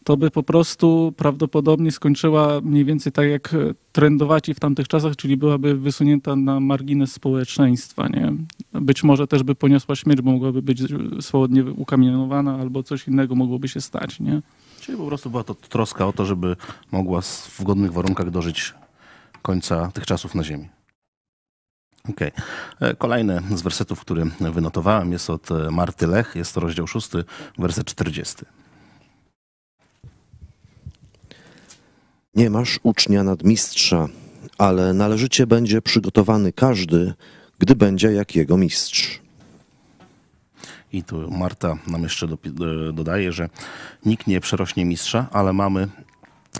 to by po prostu prawdopodobnie skończyła mniej więcej tak jak trendowaci w tamtych czasach, czyli byłaby wysunięta na margines społeczeństwa. Nie? Być może też by poniosła śmierć, bo mogłaby być swobodnie ukamienowana albo coś innego mogłoby się stać. Nie? Czyli po prostu była to troska o to, żeby mogła w godnych warunkach dożyć końca tych czasów na Ziemi. Okay. E, kolejny z wersetów, który wynotowałem, jest od e, Marty Lech. Jest to rozdział 6, werset 40. Nie masz ucznia nadmistrza, ale należycie będzie przygotowany każdy, gdy będzie jak jego mistrz. I tu Marta nam jeszcze e, dodaje, że nikt nie przerośnie mistrza, ale mamy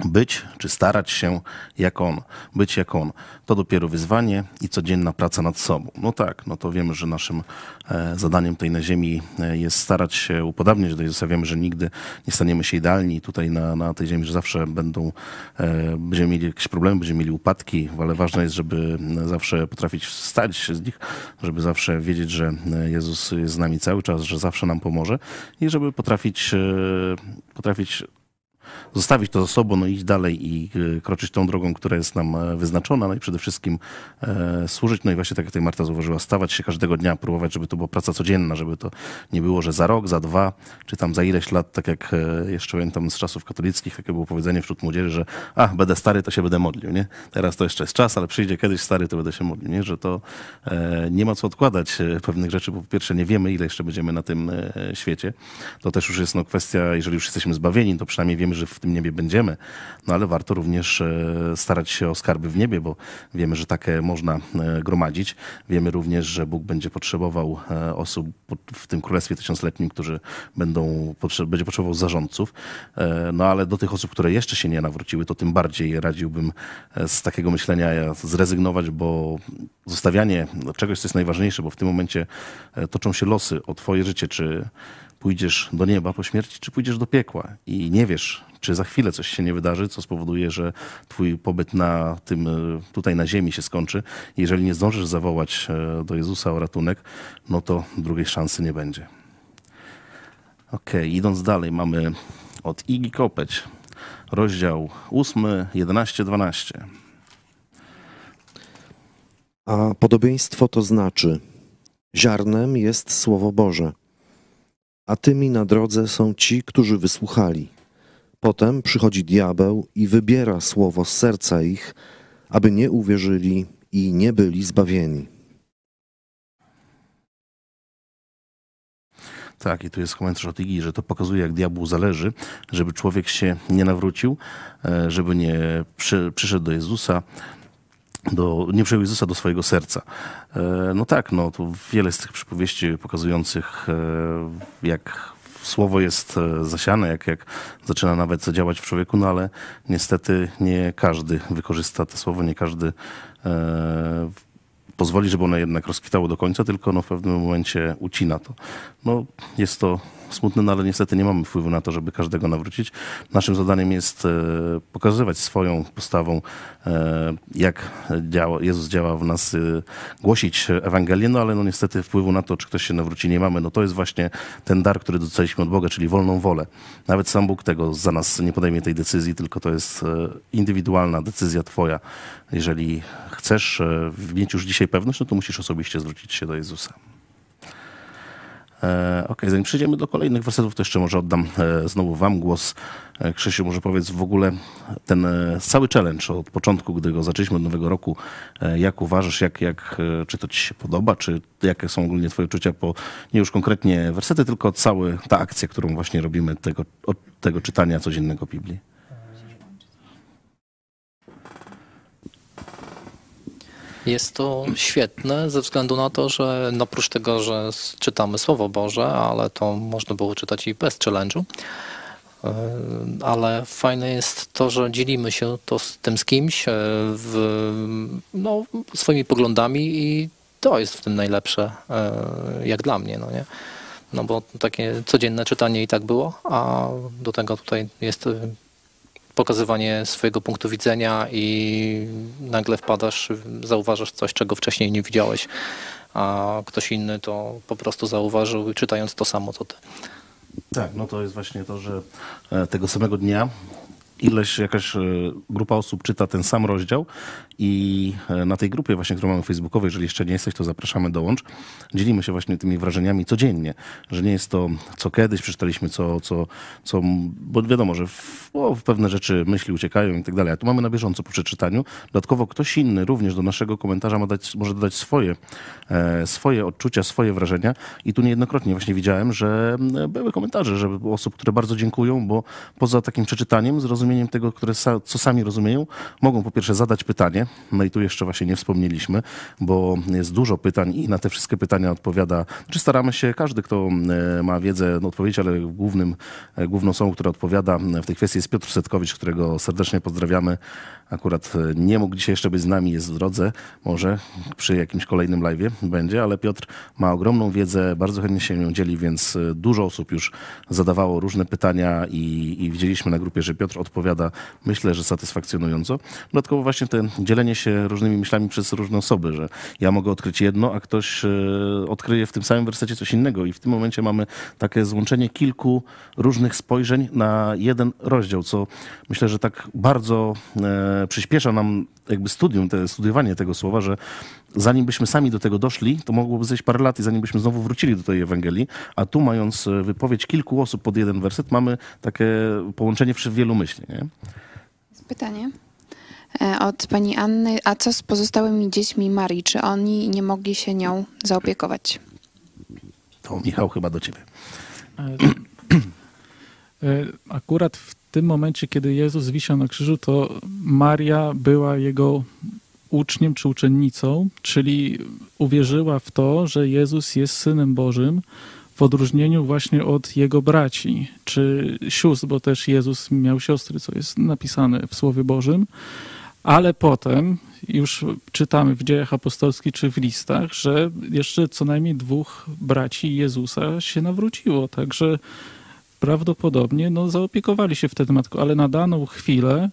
być czy starać się jak on, być jak on. To dopiero wyzwanie i codzienna praca nad sobą. No tak, no to wiemy, że naszym e, zadaniem tutaj na ziemi e, jest starać się upodabniać do Jezusa. Wiemy, że nigdy nie staniemy się idealni tutaj na, na tej ziemi, że zawsze będą, e, będziemy mieli jakieś problemy, będziemy mieli upadki, ale ważne jest, żeby zawsze potrafić wstać z nich, żeby zawsze wiedzieć, że Jezus jest z nami cały czas, że zawsze nam pomoże i żeby potrafić, potrafić zostawić to za sobą, no iść dalej i e, kroczyć tą drogą, która jest nam e, wyznaczona, no i przede wszystkim e, służyć, no i właśnie tak jak tutaj Marta zauważyła, stawać się każdego dnia, próbować, żeby to była praca codzienna, żeby to nie było, że za rok, za dwa, czy tam za ileś lat, tak jak e, jeszcze pamiętam z czasów katolickich, takie było powiedzenie wśród młodzieży, że a, będę stary, to się będę modlił, nie? Teraz to jeszcze jest czas, ale przyjdzie kiedyś stary, to będę się modlił, nie? Że to e, nie ma co odkładać pewnych rzeczy, bo po pierwsze nie wiemy, ile jeszcze będziemy na tym e, świecie. To też już jest no, kwestia, jeżeli już jesteśmy zbawieni, to przynajmniej wiemy, że w tym niebie będziemy, no ale warto również e, starać się o skarby w niebie, bo wiemy, że takie można e, gromadzić. Wiemy również, że Bóg będzie potrzebował e, osób w tym Królestwie Tysiącletnim, którzy będą, będzie potrzebował zarządców. No ale do tych osób, które jeszcze się nie nawróciły, to tym bardziej radziłbym z takiego myślenia zrezygnować, bo zostawianie czegoś, co jest najważniejsze, bo w tym momencie toczą się losy o twoje życie, czy pójdziesz do nieba po śmierci, czy pójdziesz do piekła i nie wiesz, czy za chwilę coś się nie wydarzy, co spowoduje, że twój pobyt na tym, e, tutaj na ziemi się skończy. Jeżeli nie zdążysz zawołać e, do Jezusa o ratunek, no to drugiej szansy nie będzie. Okej, idąc dalej, mamy od Igi Kopeć, rozdział 8, 11, 12. A podobieństwo to znaczy: ziarnem jest Słowo Boże, a tymi na drodze są ci, którzy wysłuchali. Potem przychodzi diabeł i wybiera słowo z serca ich, aby nie uwierzyli i nie byli zbawieni. Tak, i tu jest komentarz od Igi, że to pokazuje, jak diabłu zależy, żeby człowiek się nie nawrócił, e, żeby nie przy, przyszedł do Jezusa, do, nie przyjął Jezusa do swojego serca. E, No tak, no tu wiele z tych przypowieści pokazujących, e, jak słowo jest e, zasiane, jak, jak zaczyna nawet działać w człowieku, no ale niestety nie każdy wykorzysta to słowo, nie każdy pozwoli, żeby ono jednak rozkwitało do końca, tylko no w pewnym momencie ucina to. No, jest to smutne, no ale niestety nie mamy wpływu na to, żeby każdego nawrócić. Naszym zadaniem jest e, pokazywać swoją postawą, e, jak działa, Jezus działa w nas, e, głosić Ewangelię, no ale no niestety wpływu na to, czy ktoś się nawróci, nie mamy. No to jest właśnie ten dar, który dostaliśmy od Boga, czyli wolną wolę. Nawet sam Bóg tego za nas nie podejmie tej decyzji, tylko to jest indywidualna decyzja twoja. Jeżeli chcesz mieć już dzisiaj pewność, no to musisz osobiście zwrócić się do Jezusa. E, Okej, zanim przejdziemy do kolejnych wersetów, to jeszcze może oddam e, znowu wam głos. E, Krzysiu, może powiedz w ogóle ten cały challenge od początku, gdy go zaczęliśmy od nowego roku, jak uważasz, jak, jak, czy to ci się podoba, czy jakie są ogólnie twoje uczucia po, nie już konkretnie wersety, tylko cała ta akcja, którą właśnie robimy tego, od tego czytania codziennego Biblii? Jest to świetne ze względu na to, że oprócz tego, że czytamy Słowo Boże, ale to można było czytać i bez challenge'u, yy, ale fajne jest to, że dzielimy się to z tym z kimś, e, w, no, swoimi poglądami i to jest w tym najlepsze, e, jak dla mnie, no nie? No bo takie codzienne czytanie i tak było, a do tego tutaj jest e, pokazywanie swojego punktu widzenia i nagle wpadasz, zauważasz coś, czego wcześniej nie widziałeś, a ktoś inny to po prostu zauważył czytając to samo co ty. Tak, no to jest właśnie to, że e, tego samego dnia ileś jakaś e, grupa osób czyta ten sam rozdział i e, na tej grupie właśnie, którą mamy facebookowej, jeżeli jeszcze nie jesteś, to zapraszamy, dołącz. Dzielimy się właśnie tymi wrażeniami codziennie, że nie jest to, co kiedyś przeczytaliśmy, co, co, co bo wiadomo, że w, o, pewne rzeczy myśli uciekają i tak dalej, a tu mamy na bieżąco po przeczytaniu. Dodatkowo ktoś inny również do naszego komentarza ma dać, może dodać swoje, e, swoje odczucia, swoje wrażenia i tu niejednokrotnie właśnie widziałem, że mm, były komentarze, że było osób, które bardzo dziękują, bo poza takim przeczytaniem zrozumieniem tego, które sa, co sami rozumieją, mogą po pierwsze zadać pytanie, no i tu jeszcze właśnie nie wspomnieliśmy, bo jest dużo pytań i na te wszystkie pytania odpowiada, czy staramy się, każdy, kto e, ma wiedzę, no, odpowiedzieć, ale głównym, e, główną osobą, która odpowiada w tej kwestii jest Piotr Setkowicz, którego serdecznie pozdrawiamy. Akurat e, nie mógł dzisiaj jeszcze być z nami, jest w drodze, może przy jakimś kolejnym live'ie będzie, ale Piotr ma ogromną wiedzę, bardzo chętnie się nią dzieli, więc e, dużo osób już zadawało różne pytania i, i widzieliśmy na grupie, że Piotr odpowiada, myślę, że satysfakcjonująco. Dodatkowo właśnie to dzielenie się różnymi myślami przez różne osoby, że ja mogę odkryć jedno, a ktoś e, odkryje w tym samym wersecie coś innego i w tym momencie mamy takie złączenie kilku różnych spojrzeń na jeden rozdział, co myślę, że tak bardzo przyspiesza nam jakby studium, te, studiowanie tego słowa, że zanim byśmy sami do tego doszli, to mogłoby zejść parę lat i zanim byśmy znowu wrócili do tej Ewangelii, a tu mając e, wypowiedź kilku osób pod jeden werset, mamy takie połączenie w wielu myśli. Nie? Pytanie e, od pani Anny. A co z pozostałymi dziećmi Marii? Czy oni nie mogli się nią zaopiekować? To Michał chyba do ciebie. E, (clears throat) akurat w tym momencie, kiedy Jezus wisiał na krzyżu, to Maria była jego uczniem czy uczennicą, czyli uwierzyła w to, że Jezus jest Synem Bożym, w odróżnieniu właśnie od jego braci czy sióstr, bo też Jezus miał siostry, co jest napisane w Słowie Bożym. Ale potem już czytamy w dziejach apostolskich czy w listach, że jeszcze co najmniej dwóch braci Jezusa się nawróciło. Także prawdopodobnie no, zaopiekowali się wtedy matką, ale na daną chwilę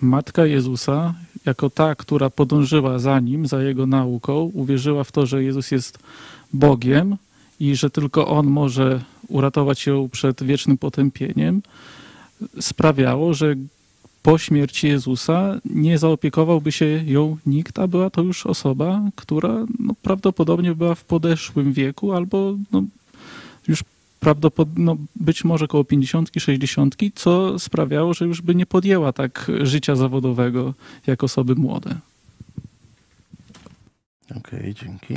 matka Jezusa, jako ta, która podążyła za nim, za jego nauką, uwierzyła w to, że Jezus jest Bogiem i że tylko On może uratować ją przed wiecznym potępieniem, sprawiało, że po śmierci Jezusa nie zaopiekowałby się ją nikt, a była to już osoba, która no, prawdopodobnie była w podeszłym wieku albo no, już prawdopodobnie, no, być może około 50, 60, co sprawiało, że już by nie podjęła tak życia zawodowego jak osoby młode. Okej, okay, dzięki.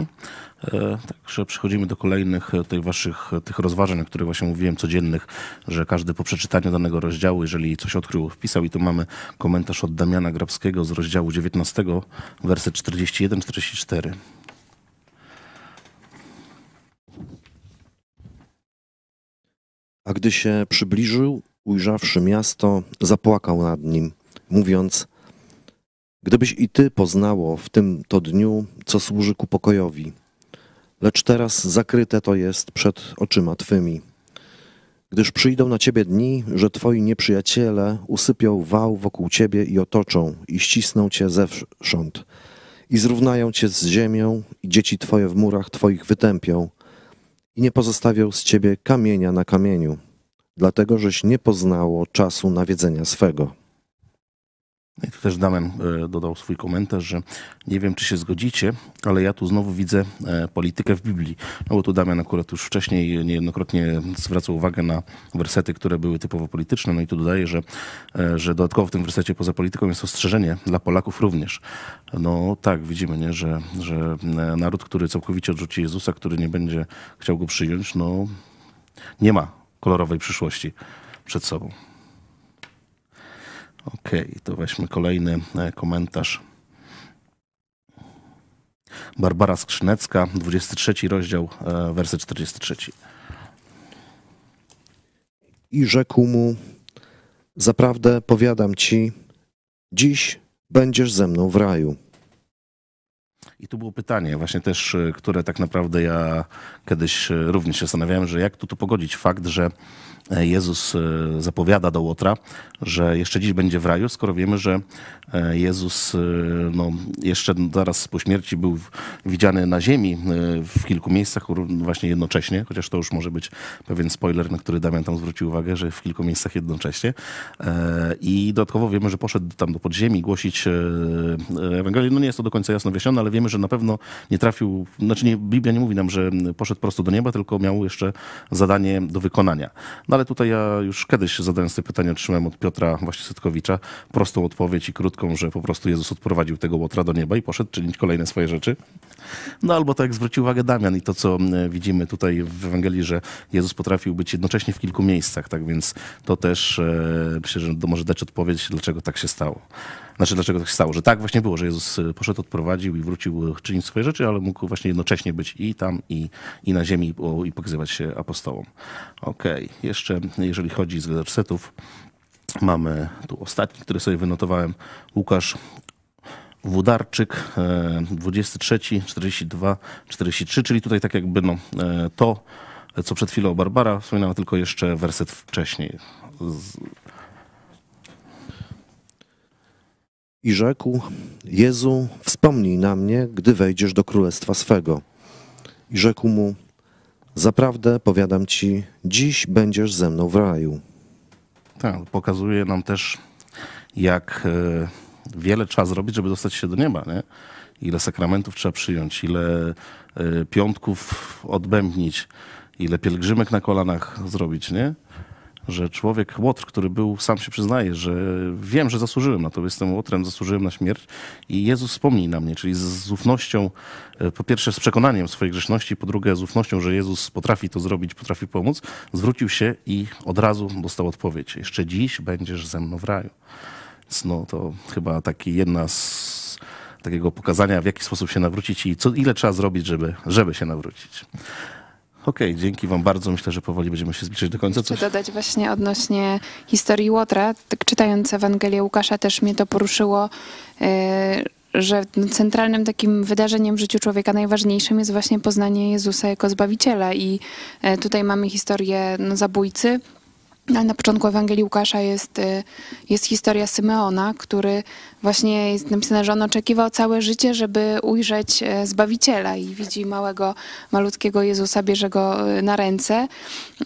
E, także przechodzimy do kolejnych e, tych waszych e, tych rozważań, o których właśnie mówiłem, codziennych, że każdy po przeczytaniu danego rozdziału, jeżeli coś odkrył, wpisał i tu mamy komentarz od Damiana Grabskiego z rozdziału 19, werset 41-44. A gdy się przybliżył, ujrzawszy miasto, zapłakał nad nim, mówiąc: Gdybyś i ty poznało w tym to dniu, co służy ku pokojowi, lecz teraz zakryte to jest przed oczyma twymi. Gdyż przyjdą na ciebie dni, że twoi nieprzyjaciele usypią wał wokół ciebie i otoczą, i ścisną cię zewsząd, i zrównają cię z ziemią, i dzieci twoje w murach twoich wytępią, i nie pozostawią z ciebie kamienia na kamieniu, dlatego żeś nie poznało czasu nawiedzenia swego. I tu też Damian e, dodał swój komentarz, że nie wiem, czy się zgodzicie, ale ja tu znowu widzę e, politykę w Biblii. No bo tu Damian akurat już wcześniej niejednokrotnie zwracał uwagę na wersety, które były typowo polityczne. No i tu dodaje, że, e, że dodatkowo w tym wersecie poza polityką jest ostrzeżenie dla Polaków również. No tak, widzimy, nie? Że, że naród, który całkowicie odrzuci Jezusa, który nie będzie chciał go przyjąć, no nie ma kolorowej przyszłości przed sobą. Okej, okay, to weźmy kolejny e, komentarz. Barbara Skrzynecka, 23 rozdział, e, werset 43. I rzekł mu: Zaprawdę powiadam ci, dziś będziesz ze mną w raju. I tu było pytanie, właśnie też, e, które tak naprawdę ja kiedyś również się zastanawiałem, że jak tu, tu pogodzić fakt, że Jezus e, zapowiada do Łotra, że jeszcze dziś będzie w raju, skoro wiemy, że e, Jezus e, no, jeszcze zaraz po śmierci był widziany na ziemi w kilku miejscach właśnie jednocześnie, chociaż to już może być pewien spoiler, na który Damian tam zwrócił uwagę, że w kilku miejscach jednocześnie. I dodatkowo wiemy, że poszedł tam do podziemi głosić Ewangelię. No nie jest to do końca jasno wyjaśnione, ale wiemy, że na pewno nie trafił, znaczy nie, Biblia nie mówi nam, że poszedł prosto do nieba, tylko miał jeszcze zadanie do wykonania. No ale tutaj ja już kiedyś zadałem sobie pytanie, otrzymałem od Piotra właśnie Sytkowicza prostą odpowiedź i krótką, że po prostu Jezus odprowadził tego łotra do nieba i poszedł czynić kolejne swoje rzeczy. No albo tak jak zwrócił uwagę Damian i to, co widzimy tutaj w Ewangelii, że Jezus potrafił być jednocześnie w kilku miejscach, tak więc to też e, myślę, że może dać odpowiedź, dlaczego tak się stało. Znaczy, dlaczego tak się stało, że tak właśnie było, że Jezus e, poszedł, odprowadził i wrócił e, czynić swoje rzeczy, ale mógł właśnie jednocześnie być i tam, i, i na ziemi i pokazywać się apostołom. Okej, jeszcze jeżeli chodzi z wersetów, mamy tu ostatni, który sobie wynotowałem, Łukasz Wudarczyk, e, 23, 42, 43, czyli tutaj tak jakby no, e, to, co przed chwilą Barbara wspominała, tylko jeszcze werset wcześniej. Z- I rzekł: Jezu, wspomnij na mnie, gdy wejdziesz do królestwa swego. I rzekł mu: Zaprawdę powiadam ci, dziś będziesz ze mną w raju. Tak, pokazuje nam też, jak e, wiele trzeba zrobić, żeby dostać się do nieba, nie? Ile sakramentów trzeba przyjąć, ile e, piątków odbębnić, ile pielgrzymek na kolanach zrobić, nie? Że człowiek, łotr, który był, sam się przyznaje, że wiem, że zasłużyłem na to, jestem łotrem, zasłużyłem na śmierć i Jezus wspomnij na mnie, czyli z, z ufnością, e, po pierwsze z przekonaniem swojej grzeszności, po drugie z ufnością, że Jezus potrafi to zrobić, potrafi pomóc, zwrócił się i od razu dostał odpowiedź. Jeszcze dziś będziesz ze mną w raju. Więc no to chyba taki jedna z takiego pokazania, w jaki sposób się nawrócić i co, ile trzeba zrobić, żeby, żeby się nawrócić. Okej, dzięki wam bardzo. Myślę, że powoli będziemy się zbliżać do końca. Chcę Coś? dodać właśnie odnośnie historii Łotra. Tak czytając Ewangelię Łukasza też mnie to poruszyło, e, że centralnym takim wydarzeniem w życiu człowieka najważniejszym jest właśnie poznanie Jezusa jako Zbawiciela i e, tutaj mamy historię no, zabójcy, ale na początku Ewangelii Łukasza jest, y, jest historia Symeona, który właśnie jest napisane, że on oczekiwał całe życie, żeby ujrzeć e, Zbawiciela i widzi małego, malutkiego Jezusa, bierze go y, na ręce.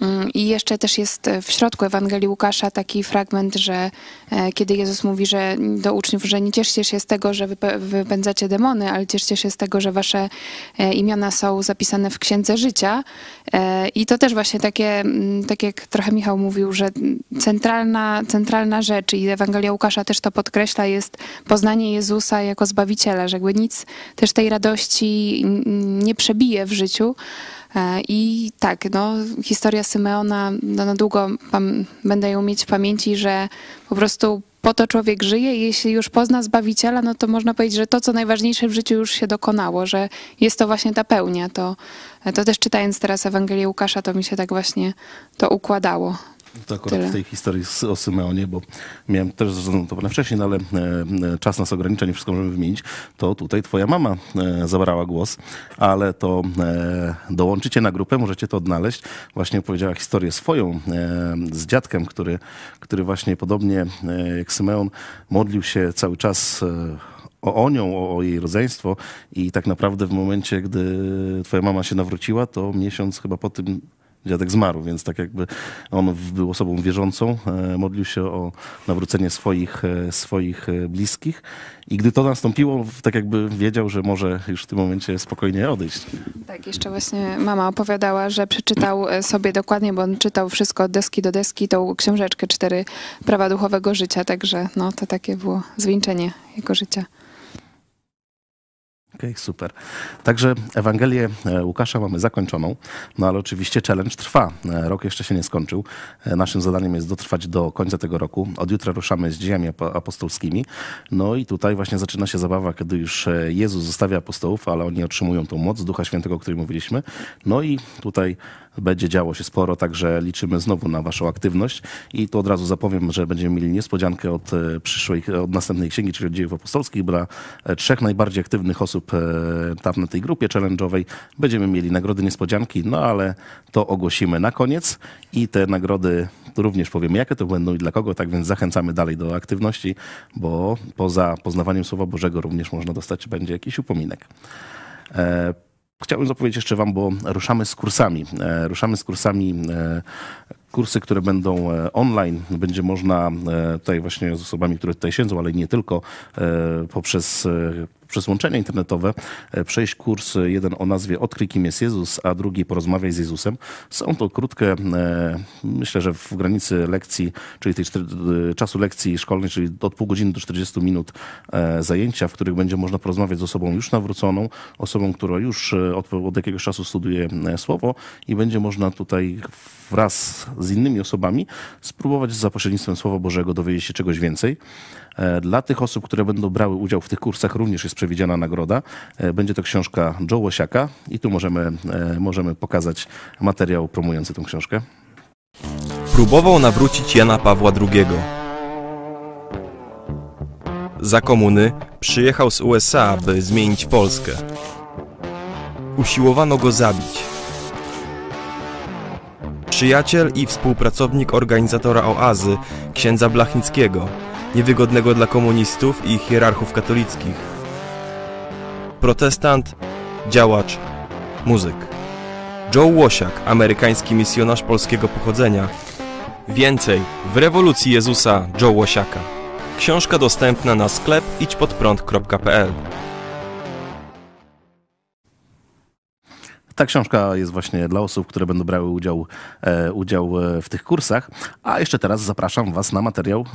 Mm, I jeszcze też jest w środku Ewangelii Łukasza taki fragment, że e, kiedy Jezus mówi że do uczniów, że nie cieszcie się z tego, że wypędzacie demony, ale cieszcie się z tego, że wasze e, imiona są zapisane w Księdze Życia. E, I to też właśnie takie, mm, tak jak trochę Michał mówił, że centralna, centralna rzecz i Ewangelia Łukasza też to podkreśla, jest poznanie Jezusa jako Zbawiciela, że jakby nic też tej radości nie przebije w życiu. E, I tak, no, historia Symeona, no, na długo będę ją mieć w pamięci, że po prostu po to człowiek żyje i jeśli już pozna Zbawiciela, no to można powiedzieć, że to, co najważniejsze w życiu już się dokonało, że jest to właśnie ta pełnia. To, to też czytając teraz Ewangelię Łukasza, to mi się tak właśnie to układało. To akurat Tyle. w tej historii o Symeonie, bo miałem też zanotowane wcześniej, no ale e, e, czas nas ogranicza, nie wszystko możemy wymienić, to tutaj twoja mama e, zabrała głos, ale to dołączycie na grupę, możecie to odnaleźć. Właśnie opowiedziała historię swoją z dziadkiem, który, który właśnie podobnie jak Symeon modlił się cały czas o, o nią, o, o jej rodzeństwo i tak naprawdę w momencie, gdy twoja mama się nawróciła, to miesiąc chyba po tym dziadek zmarł, więc tak jakby on był osobą wierzącą, e, modlił się o nawrócenie swoich, e, swoich e, bliskich i gdy to nastąpiło, tak jakby wiedział, że może już w tym momencie spokojnie odejść. Tak, jeszcze właśnie mama opowiadała, że przeczytał sobie dokładnie, bo on czytał wszystko od deski do deski, tą książeczkę Cztery prawa duchowego życia, także no to takie było zwieńczenie jego życia. Okej, super. Także Ewangelię e, Łukasza mamy zakończoną, no ale oczywiście challenge trwa. E, Rok jeszcze się nie skończył. E, Naszym zadaniem jest dotrwać do końca tego roku. Od jutra ruszamy z dziejami apo- apostolskimi. No i tutaj właśnie zaczyna się zabawa, kiedy już Jezus zostawia apostołów, ale oni otrzymują tą moc Ducha Świętego, o której mówiliśmy. No i tutaj będzie działo się sporo, także liczymy znowu na Waszą aktywność. I tu od razu zapowiem, że będziemy mieli niespodziankę od e, przyszłej, od następnej księgi, czyli od dziejów apostolskich. Dla e, trzech najbardziej aktywnych osób e, tam na tej grupie challenge'owej będziemy mieli nagrody niespodzianki, no ale to ogłosimy na koniec i te nagrody również powiemy, jakie to będą i dla kogo, tak więc zachęcamy dalej do aktywności, bo poza poznawaniem Słowa Bożego również można dostać będzie jakiś upominek. Chciałbym zapowiedzieć jeszcze Wam, bo ruszamy z kursami. E, Ruszamy z kursami, e, kursy, które będą e, online. Będzie można tutaj właśnie z osobami, które tutaj siedzą, ale nie tylko, poprzez przez łączenia internetowe e, przejść kurs e, jeden o nazwie Odkryj kim jest Jezus, a drugi Porozmawiaj z Jezusem. Są to krótkie, e, myślę, że w granicy lekcji, czyli tej czter- czasu lekcji szkolnej, czyli od pół godziny do 40 minut e, zajęcia, w których będzie można porozmawiać z osobą już nawróconą, osobą, która już e, od, od jakiegoś czasu studiuje e, słowo i będzie można tutaj wraz z innymi osobami spróbować za pośrednictwem Słowa Bożego dowiedzieć się czegoś więcej. E, Dla tych osób, które będą brały udział w tych kursach, również jest przewidziana nagroda. E, Będzie to książka Joe Łosiaka i tu możemy, e, możemy pokazać materiał promujący tę książkę. Próbował nawrócić Jana Pawła II. Za komuny przyjechał z USA, by zmienić Polskę. Usiłowano go zabić. Przyjaciel i współpracownik organizatora oazy, księdza Blachnickiego, niewygodnego dla komunistów i hierarchów katolickich. Protestant, działacz, muzyk. Joe Łosiak, amerykański misjonarz polskiego pochodzenia, Więcej w rewolucji Jezusa Joe Łosiaka. Książka dostępna na sklep idźpodprąd.pl. Ta książka jest właśnie dla osób, które będą brały udział, e, udział e, w tych kursach. A jeszcze teraz zapraszam Was na materiał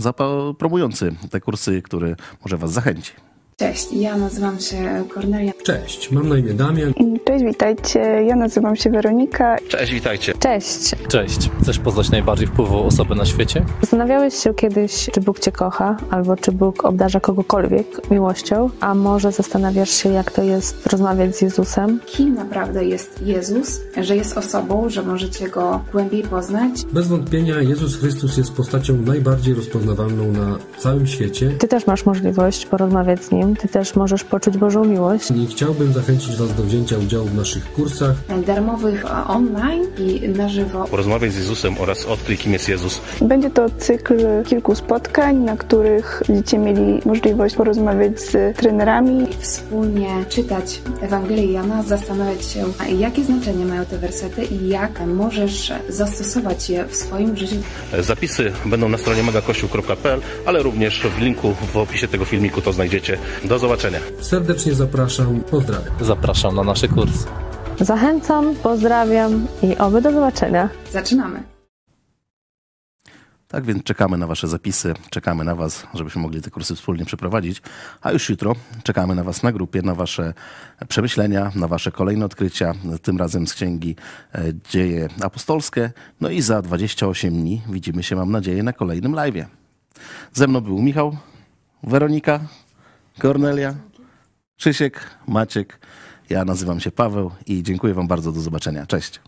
promujący te kursy, który może Was zachęci. Cześć, ja nazywam się Kornelia. Cześć, mam na imię Damian. Cześć, witajcie. Ja nazywam się Weronika. Cześć, witajcie. Cześć. Cześć. Chcesz poznać najbardziej wpływową osobę na świecie? Zastanawiałeś się kiedyś, czy Bóg Cię kocha, albo czy Bóg obdarza kogokolwiek miłością, a może zastanawiasz się, jak to jest rozmawiać z Jezusem? Kim naprawdę jest Jezus? Że jest osobą, że możecie go głębiej poznać? Bez wątpienia Jezus Chrystus jest postacią najbardziej rozpoznawalną na całym świecie Ty też masz możliwość porozmawiać z Nim, Ty też możesz poczuć Bożą miłość. i chciałbym zachęcić Was do wzięcia udziału w naszych kursach. Darmowych online i na żywo. Porozmawiaj z Jezusem oraz odkryj kim jest Jezus. Będzie to cykl kilku spotkań, na których będziecie mieli możliwość porozmawiać z trenerami. Wspólnie czytać Ewangelię Jana, zastanawiać się, jakie znaczenie mają te wersety i jak możesz zastosować je w swoim życiu. Zapisy będą na stronie megakościół.pl, ale również w linku w opisie tego filmiku to znajdziecie. Do zobaczenia. Serdecznie zapraszam, pozdrawiam. Zapraszam na nasze kursy. Zachęcam, pozdrawiam i oby do zobaczenia. Zaczynamy. Tak więc czekamy na Wasze zapisy, czekamy na Was, żebyśmy mogli te kursy wspólnie przeprowadzić. A już jutro czekamy na Was na grupie, na Wasze przemyślenia, na Wasze kolejne odkrycia, tym razem z Księgi e, Dzieje Apostolskie. No i za 28 dni widzimy się, mam nadzieję, na kolejnym live'ie. Ze mną był Michał, Weronika, Kornelia, Krzysiek, Maciek. Ja nazywam się Paweł i dziękuję Wam bardzo. Do zobaczenia. Cześć.